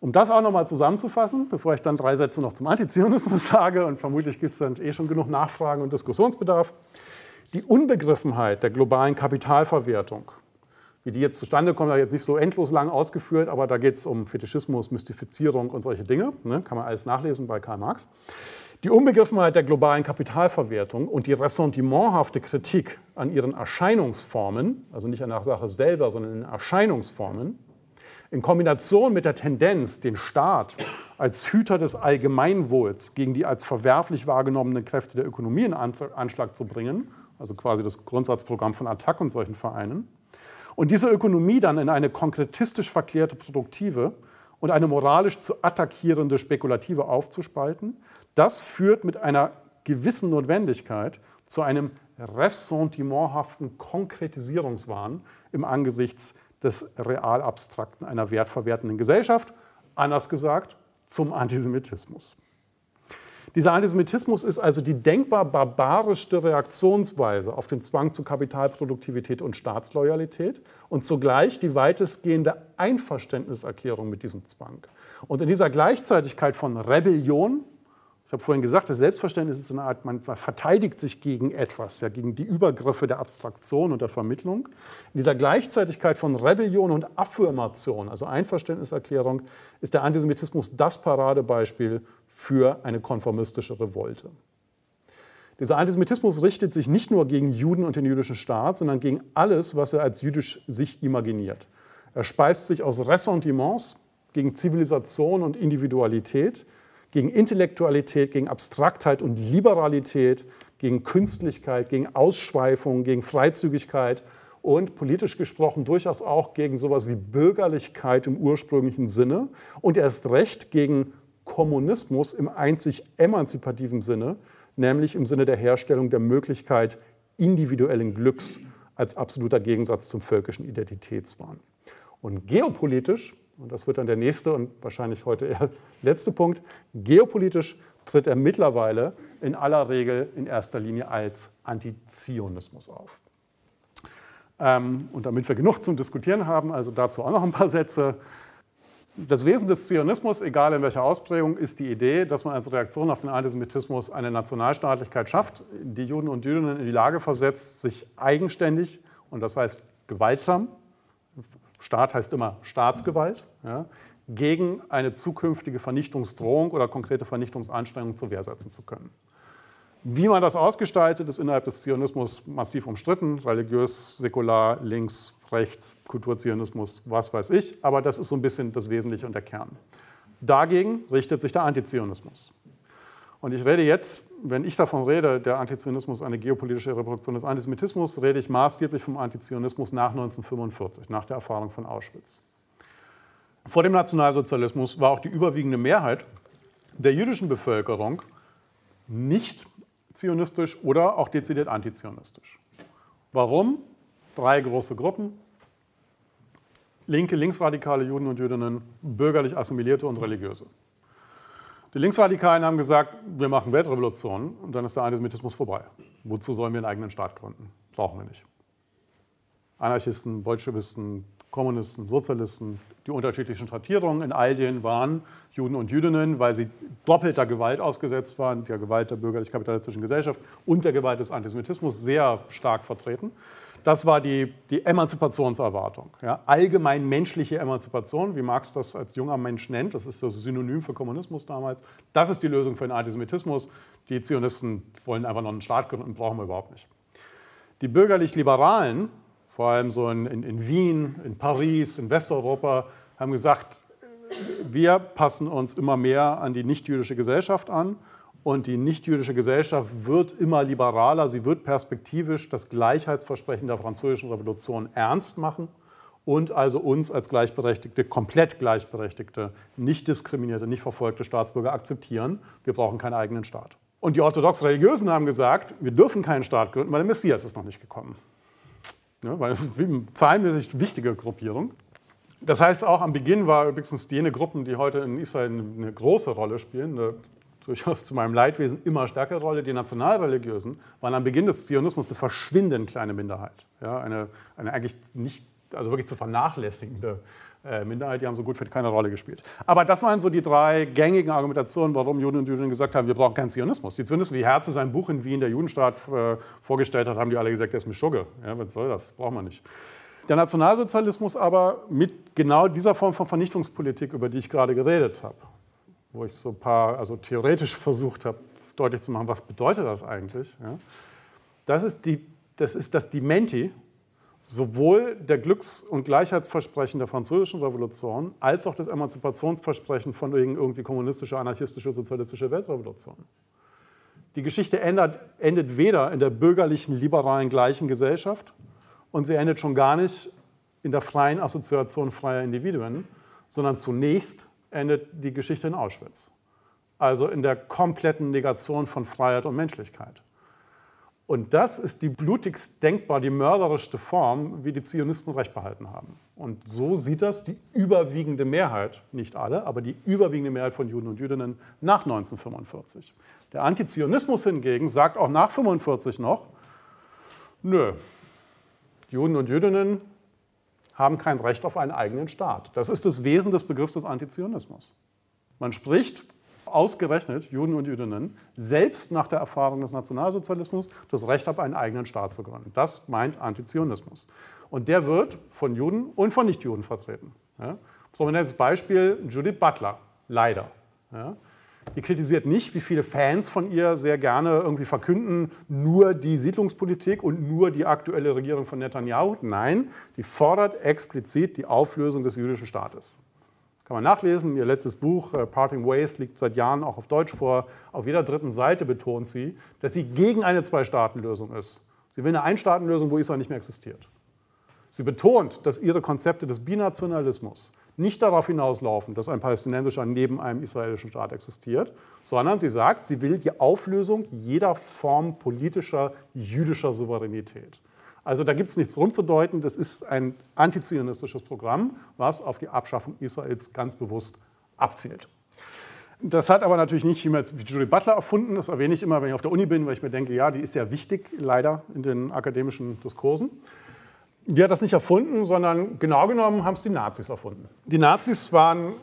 [SPEAKER 2] Um das auch nochmal zusammenzufassen, bevor ich dann drei Sätze noch zum Antizionismus sage, und vermutlich gibt es dann eh schon genug Nachfragen und Diskussionsbedarf, die Unbegriffenheit der globalen Kapitalverwertung wie die jetzt zustande kommt, da jetzt nicht so endlos lang ausgeführt, aber da geht es um Fetischismus, Mystifizierung und solche Dinge. Ne? Kann man alles nachlesen bei Karl Marx. Die Unbegriffenheit der globalen Kapitalverwertung und die ressentimenthafte Kritik an ihren Erscheinungsformen, also nicht an der Sache selber, sondern in Erscheinungsformen, in Kombination mit der Tendenz, den Staat als Hüter des Allgemeinwohls gegen die als verwerflich wahrgenommenen Kräfte der Ökonomie in Anschlag zu bringen, also quasi das Grundsatzprogramm von Attac und solchen Vereinen, und diese Ökonomie dann in eine konkretistisch verklärte produktive und eine moralisch zu attackierende spekulative aufzuspalten, das führt mit einer gewissen Notwendigkeit zu einem ressentimenthaften Konkretisierungswahn im Angesichts des real abstrakten einer wertverwertenden Gesellschaft, anders gesagt zum Antisemitismus. Dieser Antisemitismus ist also die denkbar barbarischste Reaktionsweise auf den Zwang zu Kapitalproduktivität und Staatsloyalität und zugleich die weitestgehende Einverständniserklärung mit diesem Zwang. Und in dieser Gleichzeitigkeit von Rebellion, ich habe vorhin gesagt, das Selbstverständnis ist eine Art, man verteidigt sich gegen etwas, ja, gegen die Übergriffe der Abstraktion und der Vermittlung. In dieser Gleichzeitigkeit von Rebellion und Affirmation, also Einverständniserklärung, ist der Antisemitismus das Paradebeispiel für eine konformistische Revolte. Dieser Antisemitismus richtet sich nicht nur gegen Juden und den jüdischen Staat, sondern gegen alles, was er als jüdisch sich imaginiert. Er speist sich aus Ressentiments gegen Zivilisation und Individualität, gegen Intellektualität, gegen Abstraktheit und Liberalität, gegen Künstlichkeit, gegen Ausschweifung, gegen Freizügigkeit und politisch gesprochen durchaus auch gegen sowas wie Bürgerlichkeit im ursprünglichen Sinne und erst recht gegen Kommunismus im einzig emanzipativen Sinne, nämlich im Sinne der Herstellung der Möglichkeit individuellen Glücks als absoluter Gegensatz zum völkischen Identitätswahn. Und geopolitisch, und das wird dann der nächste und wahrscheinlich heute eher letzte Punkt, geopolitisch tritt er mittlerweile in aller Regel in erster Linie als Antizionismus auf. Ähm, und damit wir genug zum Diskutieren haben, also dazu auch noch ein paar Sätze. Das Wesen des Zionismus, egal in welcher Ausprägung, ist die Idee, dass man als Reaktion auf den Antisemitismus eine Nationalstaatlichkeit schafft, die Juden und Jüdinnen in die Lage versetzt, sich eigenständig, und das heißt gewaltsam, Staat heißt immer Staatsgewalt, ja, gegen eine zukünftige Vernichtungsdrohung oder konkrete Vernichtungsanstrengung zur Wehr setzen zu können. Wie man das ausgestaltet, ist innerhalb des Zionismus massiv umstritten, religiös, säkular, links, rechts, Kulturzionismus, was weiß ich, aber das ist so ein bisschen das Wesentliche und der Kern. Dagegen richtet sich der Antizionismus. Und ich rede jetzt, wenn ich davon rede, der Antizionismus eine geopolitische Reproduktion des Antisemitismus, rede ich maßgeblich vom Antizionismus nach 1945, nach der Erfahrung von Auschwitz. Vor dem Nationalsozialismus war auch die überwiegende Mehrheit der jüdischen Bevölkerung nicht zionistisch oder auch dezidiert antizionistisch. Warum? Drei große Gruppen. Linke, linksradikale Juden und Jüdinnen, bürgerlich assimilierte und religiöse. Die Linksradikalen haben gesagt, wir machen Weltrevolution und dann ist der Antisemitismus vorbei. Wozu sollen wir einen eigenen Staat gründen? Brauchen wir nicht. Anarchisten, Bolschewisten, Kommunisten, Sozialisten, die unterschiedlichen Schattierungen in all denen waren Juden und Jüdinnen, weil sie doppelter Gewalt ausgesetzt waren, der Gewalt der bürgerlich-kapitalistischen Gesellschaft und der Gewalt des Antisemitismus sehr stark vertreten. Das war die, die Emanzipationserwartung. Ja, allgemein menschliche Emanzipation, wie Marx das als junger Mensch nennt, das ist das Synonym für Kommunismus damals. Das ist die Lösung für den Antisemitismus. Die Zionisten wollen einfach noch einen Staat gründen, brauchen wir überhaupt nicht. Die bürgerlich-liberalen, vor allem so in, in, in Wien, in Paris, in Westeuropa, haben gesagt, wir passen uns immer mehr an die nichtjüdische Gesellschaft an und die nichtjüdische Gesellschaft wird immer liberaler, sie wird perspektivisch das Gleichheitsversprechen der französischen Revolution ernst machen und also uns als gleichberechtigte, komplett gleichberechtigte, nicht diskriminierte, nicht verfolgte Staatsbürger akzeptieren. Wir brauchen keinen eigenen Staat. Und die orthodox-Religiösen haben gesagt, wir dürfen keinen Staat gründen, weil der Messias ist noch nicht gekommen. Ja, weil es ist eine zahlenmäßig wichtige Gruppierung. Das heißt, auch am Beginn war übrigens jene Gruppen, die heute in Israel eine große Rolle spielen, eine durchaus zu meinem Leidwesen immer stärkere Rolle. Die Nationalreligiösen waren am Beginn des Zionismus eine verschwindend kleine Minderheit. Ja, eine, eine eigentlich nicht, also wirklich zu vernachlässigende äh, Minderheit, die haben so gut wie keine Rolle gespielt. Aber das waren so die drei gängigen Argumentationen, warum Juden und Juden gesagt haben, wir brauchen keinen Zionismus. Die Zionisten, die Herze sein Buch in Wien, der Judenstaat, äh, vorgestellt hat, haben die alle gesagt, der ist Mischugge. Ja, was soll das? Brauchen wir nicht. Der Nationalsozialismus aber mit genau dieser Form von Vernichtungspolitik, über die ich gerade geredet habe, wo ich so ein paar, also theoretisch versucht habe, deutlich zu machen, was bedeutet das eigentlich. Ja? Das, ist die, das ist das Dementi sowohl der Glücks- und Gleichheitsversprechen der französischen Revolution als auch das Emanzipationsversprechen von irgendwie kommunistischer, anarchistischer, sozialistischer Weltrevolution. Die Geschichte ändert, endet weder in der bürgerlichen, liberalen, gleichen Gesellschaft und sie endet schon gar nicht in der freien Assoziation freier Individuen, sondern zunächst endet die Geschichte in Auschwitz. Also in der kompletten Negation von Freiheit und Menschlichkeit. Und das ist die blutigst denkbar, die mörderischste Form, wie die Zionisten recht behalten haben. Und so sieht das die überwiegende Mehrheit, nicht alle, aber die überwiegende Mehrheit von Juden und Jüdinnen nach 1945. Der Antizionismus hingegen sagt auch nach 1945 noch, nö, Juden und Jüdinnen haben kein Recht auf einen eigenen Staat. Das ist das Wesen des Begriffs des Antizionismus. Man spricht ausgerechnet Juden und Jüdinnen selbst nach der Erfahrung des Nationalsozialismus das Recht auf einen eigenen Staat zu gründen. Das meint Antizionismus. Und der wird von Juden und von Nichtjuden vertreten. Ja. Prominentes Beispiel Judith Butler, leider. Ja. Die kritisiert nicht, wie viele Fans von ihr sehr gerne irgendwie verkünden, nur die Siedlungspolitik und nur die aktuelle Regierung von Netanyahu. Nein, die fordert explizit die Auflösung des jüdischen Staates. Kann man nachlesen. Ihr letztes Buch, äh, Parting Ways, liegt seit Jahren auch auf Deutsch vor. Auf jeder dritten Seite betont sie, dass sie gegen eine Zwei-Staaten-Lösung ist. Sie will eine Ein-Staaten-Lösung, wo Israel nicht mehr existiert. Sie betont, dass ihre Konzepte des Binationalismus nicht darauf hinauslaufen, dass ein palästinensischer neben einem israelischen Staat existiert, sondern sie sagt, sie will die Auflösung jeder Form politischer jüdischer Souveränität. Also da gibt es nichts rumzudeuten, das ist ein antizionistisches Programm, was auf die Abschaffung Israels ganz bewusst abzielt. Das hat aber natürlich nicht wie Julie Butler erfunden, das erwähne ich immer, wenn ich auf der Uni bin, weil ich mir denke, ja, die ist ja wichtig, leider in den akademischen Diskursen. Die hat das nicht erfunden, sondern genau genommen haben es die Nazis erfunden. Die Nazis waren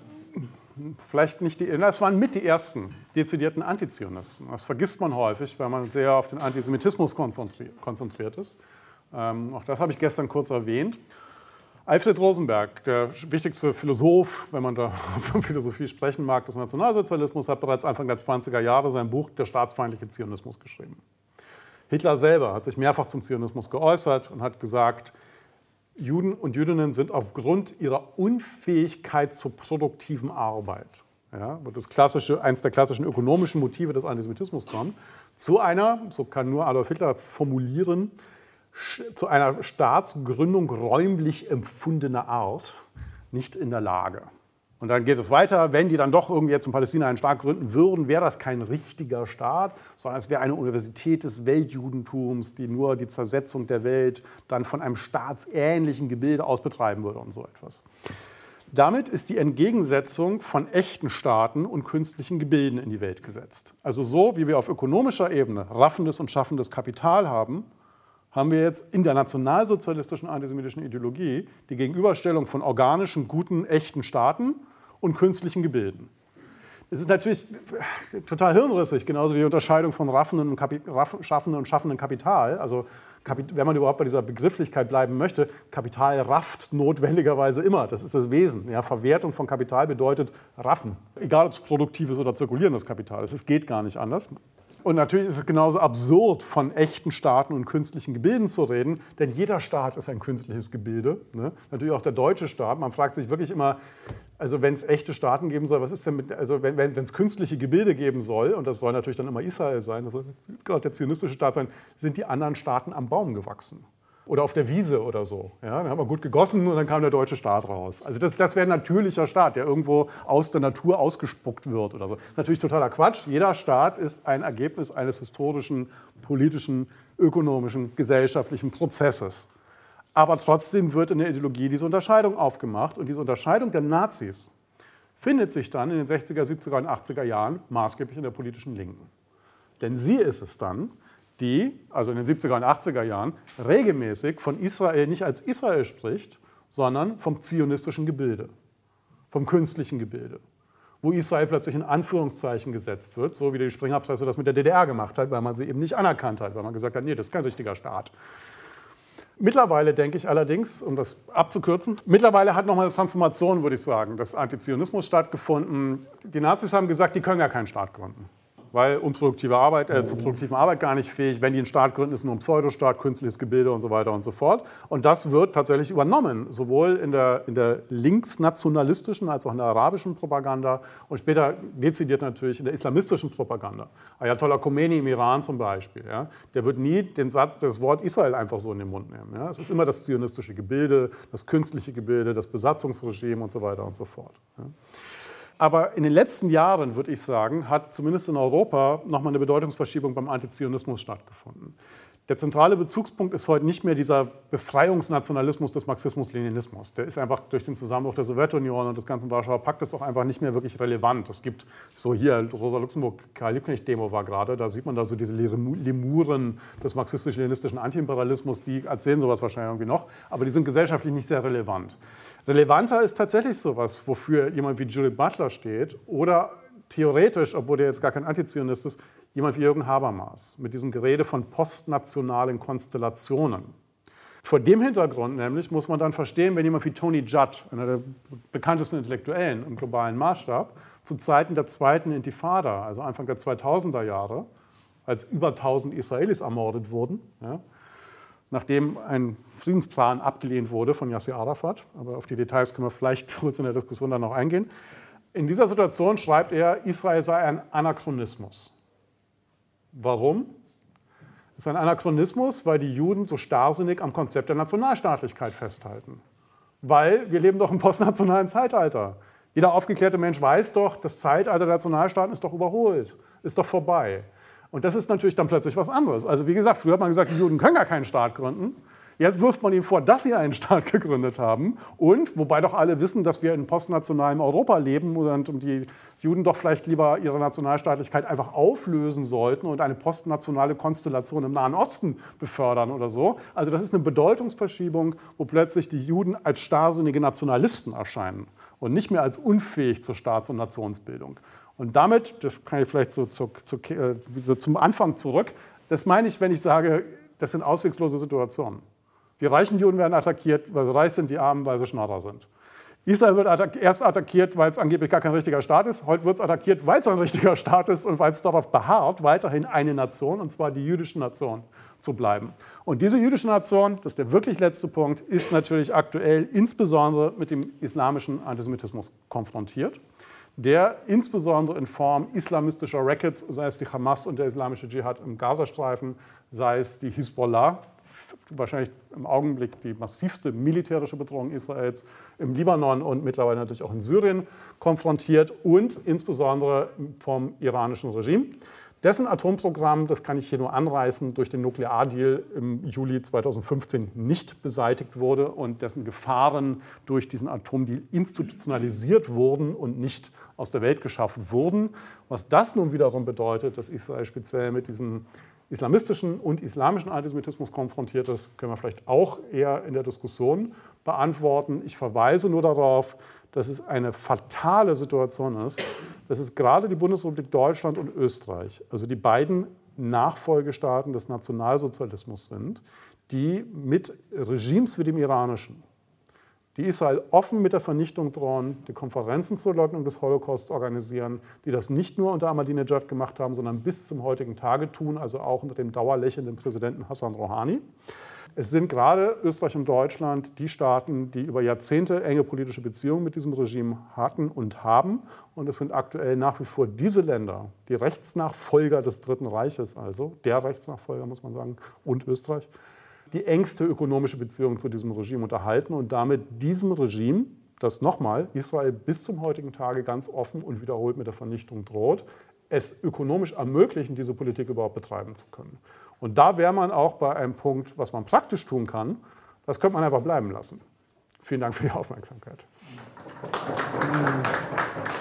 [SPEAKER 2] vielleicht nicht die, es waren mit die ersten dezidierten Antizionisten. Das vergisst man häufig, weil man sehr auf den Antisemitismus konzentriert ist. Ähm, auch das habe ich gestern kurz erwähnt. Alfred Rosenberg, der wichtigste Philosoph, wenn man da von Philosophie sprechen mag, des Nationalsozialismus, hat bereits Anfang der 20er Jahre sein Buch Der staatsfeindliche Zionismus geschrieben. Hitler selber hat sich mehrfach zum Zionismus geäußert und hat gesagt, Juden und Jüdinnen sind aufgrund ihrer Unfähigkeit zur produktiven Arbeit, ja, wo das klassische, eines der klassischen ökonomischen Motive des Antisemitismus kommt, zu einer, so kann nur Adolf Hitler formulieren, zu einer Staatsgründung räumlich empfundener Art nicht in der Lage. Und dann geht es weiter, wenn die dann doch irgendwie jetzt in Palästina einen Staat gründen würden, wäre das kein richtiger Staat, sondern es wäre eine Universität des Weltjudentums, die nur die Zersetzung der Welt dann von einem staatsähnlichen Gebilde aus betreiben würde und so etwas. Damit ist die Entgegensetzung von echten Staaten und künstlichen Gebilden in die Welt gesetzt. Also so, wie wir auf ökonomischer Ebene raffendes und schaffendes Kapital haben, haben wir jetzt in der nationalsozialistischen antisemitischen Ideologie die Gegenüberstellung von organischen, guten, echten Staaten und künstlichen Gebilden. Es ist natürlich total hirnrissig, genauso wie die Unterscheidung von raffenden und, schaffenden und schaffenden Kapital. Also wenn man überhaupt bei dieser Begrifflichkeit bleiben möchte, Kapital rafft notwendigerweise immer. Das ist das Wesen. Ja, Verwertung von Kapital bedeutet raffen. Egal ob es produktives oder zirkulierendes Kapital ist. Es geht gar nicht anders. Und natürlich ist es genauso absurd, von echten Staaten und künstlichen Gebilden zu reden, denn jeder Staat ist ein künstliches Gebilde. Ne? Natürlich auch der deutsche Staat. Man fragt sich wirklich immer, also wenn es echte Staaten geben soll, was ist denn mit, also wenn es wenn, künstliche Gebilde geben soll, und das soll natürlich dann immer Israel sein, das soll gerade der zionistische Staat sein, sind die anderen Staaten am Baum gewachsen oder auf der Wiese oder so. Ja, dann haben wir gut gegossen und dann kam der deutsche Staat raus. Also das, das wäre ein natürlicher Staat, der irgendwo aus der Natur ausgespuckt wird oder so. Natürlich totaler Quatsch. Jeder Staat ist ein Ergebnis eines historischen, politischen, ökonomischen, gesellschaftlichen Prozesses. Aber trotzdem wird in der Ideologie diese Unterscheidung aufgemacht und diese Unterscheidung der Nazis findet sich dann in den 60er, 70er und 80er Jahren maßgeblich in der politischen Linken. Denn sie ist es dann, die, also in den 70er und 80er Jahren, regelmäßig von Israel nicht als Israel spricht, sondern vom zionistischen Gebilde, vom künstlichen Gebilde, wo Israel plötzlich in Anführungszeichen gesetzt wird, so wie die Springerpresse das mit der DDR gemacht hat, weil man sie eben nicht anerkannt hat, weil man gesagt hat, nee, das ist kein richtiger Staat. Mittlerweile denke ich allerdings, um das abzukürzen, mittlerweile hat nochmal eine Transformation, würde ich sagen, des Antizionismus stattgefunden. Die Nazis haben gesagt, die können ja keinen Staat gründen weil unproduktive Arbeit, äh, zur produktiven Arbeit gar nicht fähig. Wenn die einen Staat gründen, ist nur ein Pseudostaat, künstliches Gebilde und so weiter und so fort. Und das wird tatsächlich übernommen, sowohl in der, in der linksnationalistischen als auch in der arabischen Propaganda und später dezidiert natürlich in der islamistischen Propaganda. Ayatollah Khomeini im Iran zum Beispiel, ja, der wird nie den Satz, das Wort Israel einfach so in den Mund nehmen. Ja. Es ist immer das zionistische Gebilde, das künstliche Gebilde, das Besatzungsregime und so weiter und so fort. Ja. Aber in den letzten Jahren, würde ich sagen, hat zumindest in Europa nochmal eine Bedeutungsverschiebung beim Antizionismus stattgefunden. Der zentrale Bezugspunkt ist heute nicht mehr dieser Befreiungsnationalismus des Marxismus-Leninismus. Der ist einfach durch den Zusammenbruch der Sowjetunion und des ganzen Warschauer Paktes auch einfach nicht mehr wirklich relevant. Es gibt so hier, Rosa Luxemburg, Karl Liebknecht-Demo war gerade, da sieht man da so diese Lemuren des marxistisch-leninistischen Antiimperialismus, die erzählen sowas wahrscheinlich irgendwie noch, aber die sind gesellschaftlich nicht sehr relevant. Relevanter ist tatsächlich sowas, wofür jemand wie Judith Butler steht oder theoretisch, obwohl der jetzt gar kein Antizionist ist, jemand wie Jürgen Habermas mit diesem Gerede von postnationalen Konstellationen. Vor dem Hintergrund nämlich muss man dann verstehen, wenn jemand wie Tony Judd, einer der bekanntesten Intellektuellen im globalen Maßstab, zu Zeiten der zweiten Intifada, also Anfang der 2000er Jahre, als über 1000 Israelis ermordet wurden, ja, nachdem ein Friedensplan abgelehnt wurde von Yasser Arafat. Aber auf die Details können wir vielleicht kurz in der Diskussion dann noch eingehen. In dieser Situation schreibt er, Israel sei ein Anachronismus. Warum? Es ist ein Anachronismus, weil die Juden so starrsinnig am Konzept der Nationalstaatlichkeit festhalten. Weil wir leben doch im postnationalen Zeitalter. Jeder aufgeklärte Mensch weiß doch, das Zeitalter der Nationalstaaten ist doch überholt, ist doch vorbei. Und das ist natürlich dann plötzlich was anderes. Also wie gesagt, früher hat man gesagt, die Juden können gar keinen Staat gründen. Jetzt wirft man ihnen vor, dass sie einen Staat gegründet haben. Und, wobei doch alle wissen, dass wir in postnationalem Europa leben und die Juden doch vielleicht lieber ihre Nationalstaatlichkeit einfach auflösen sollten und eine postnationale Konstellation im Nahen Osten befördern oder so. Also das ist eine Bedeutungsverschiebung, wo plötzlich die Juden als starrsinnige Nationalisten erscheinen und nicht mehr als unfähig zur Staats- und Nationsbildung. Und damit, das kann ich vielleicht so, zu, zu, äh, so zum Anfang zurück, das meine ich, wenn ich sage, das sind auswegslose Situationen. Die reichen Juden werden attackiert, weil sie reich sind, die Armen, weil sie Schnarrer sind. Israel wird attack erst attackiert, weil es angeblich gar kein richtiger Staat ist. Heute wird es attackiert, weil es ein richtiger Staat ist und weil es darauf beharrt, weiterhin eine Nation, und zwar die jüdische Nation, zu bleiben. Und diese jüdische Nation, das ist der wirklich letzte Punkt, ist natürlich aktuell insbesondere mit dem islamischen Antisemitismus konfrontiert der insbesondere in Form islamistischer Rackets, sei es die Hamas und der islamische Dschihad im Gazastreifen, sei es die Hisbollah, wahrscheinlich im Augenblick die massivste militärische Bedrohung Israels im Libanon und mittlerweile natürlich auch in Syrien konfrontiert und insbesondere vom iranischen Regime. Dessen Atomprogramm, das kann ich hier nur anreißen, durch den Nukleardeal im Juli 2015 nicht beseitigt wurde und dessen Gefahren durch diesen Atomdeal institutionalisiert wurden und nicht aus der Welt geschaffen wurden. Was das nun wiederum bedeutet, dass Israel speziell mit diesen islamistischen und islamischen Antisemitismus konfrontiert ist, können wir vielleicht auch eher in der Diskussion beantworten. Ich verweise nur darauf, dass es eine fatale Situation ist, dass es gerade die Bundesrepublik Deutschland und Österreich, also die beiden Nachfolgestaaten des Nationalsozialismus sind, die mit Regimes wie dem iranischen, die Israel offen mit der Vernichtung drohen, die Konferenzen zur Leugnung des Holocausts organisieren, die das nicht nur unter Ahmadinejad gemacht haben, sondern bis zum heutigen Tage tun, also auch unter dem dauerlächelnden Präsidenten Hassan Rouhani. Es sind gerade Österreich und Deutschland die Staaten, die über Jahrzehnte enge politische Beziehungen mit diesem Regime hatten und haben. Und es sind aktuell nach wie vor diese Länder, die Rechtsnachfolger des Dritten Reiches, also der Rechtsnachfolger, muss man sagen, und Österreich, die engste ökonomische Beziehung zu diesem Regime unterhalten und damit diesem Regime, das nochmal Israel bis zum heutigen Tage ganz offen und wiederholt mit der Vernichtung droht, es ökonomisch ermöglichen, diese Politik überhaupt betreiben zu können. Und da wäre man auch bei einem Punkt, was man praktisch tun kann, das könnte man einfach bleiben lassen. Vielen Dank für die Aufmerksamkeit. Applaus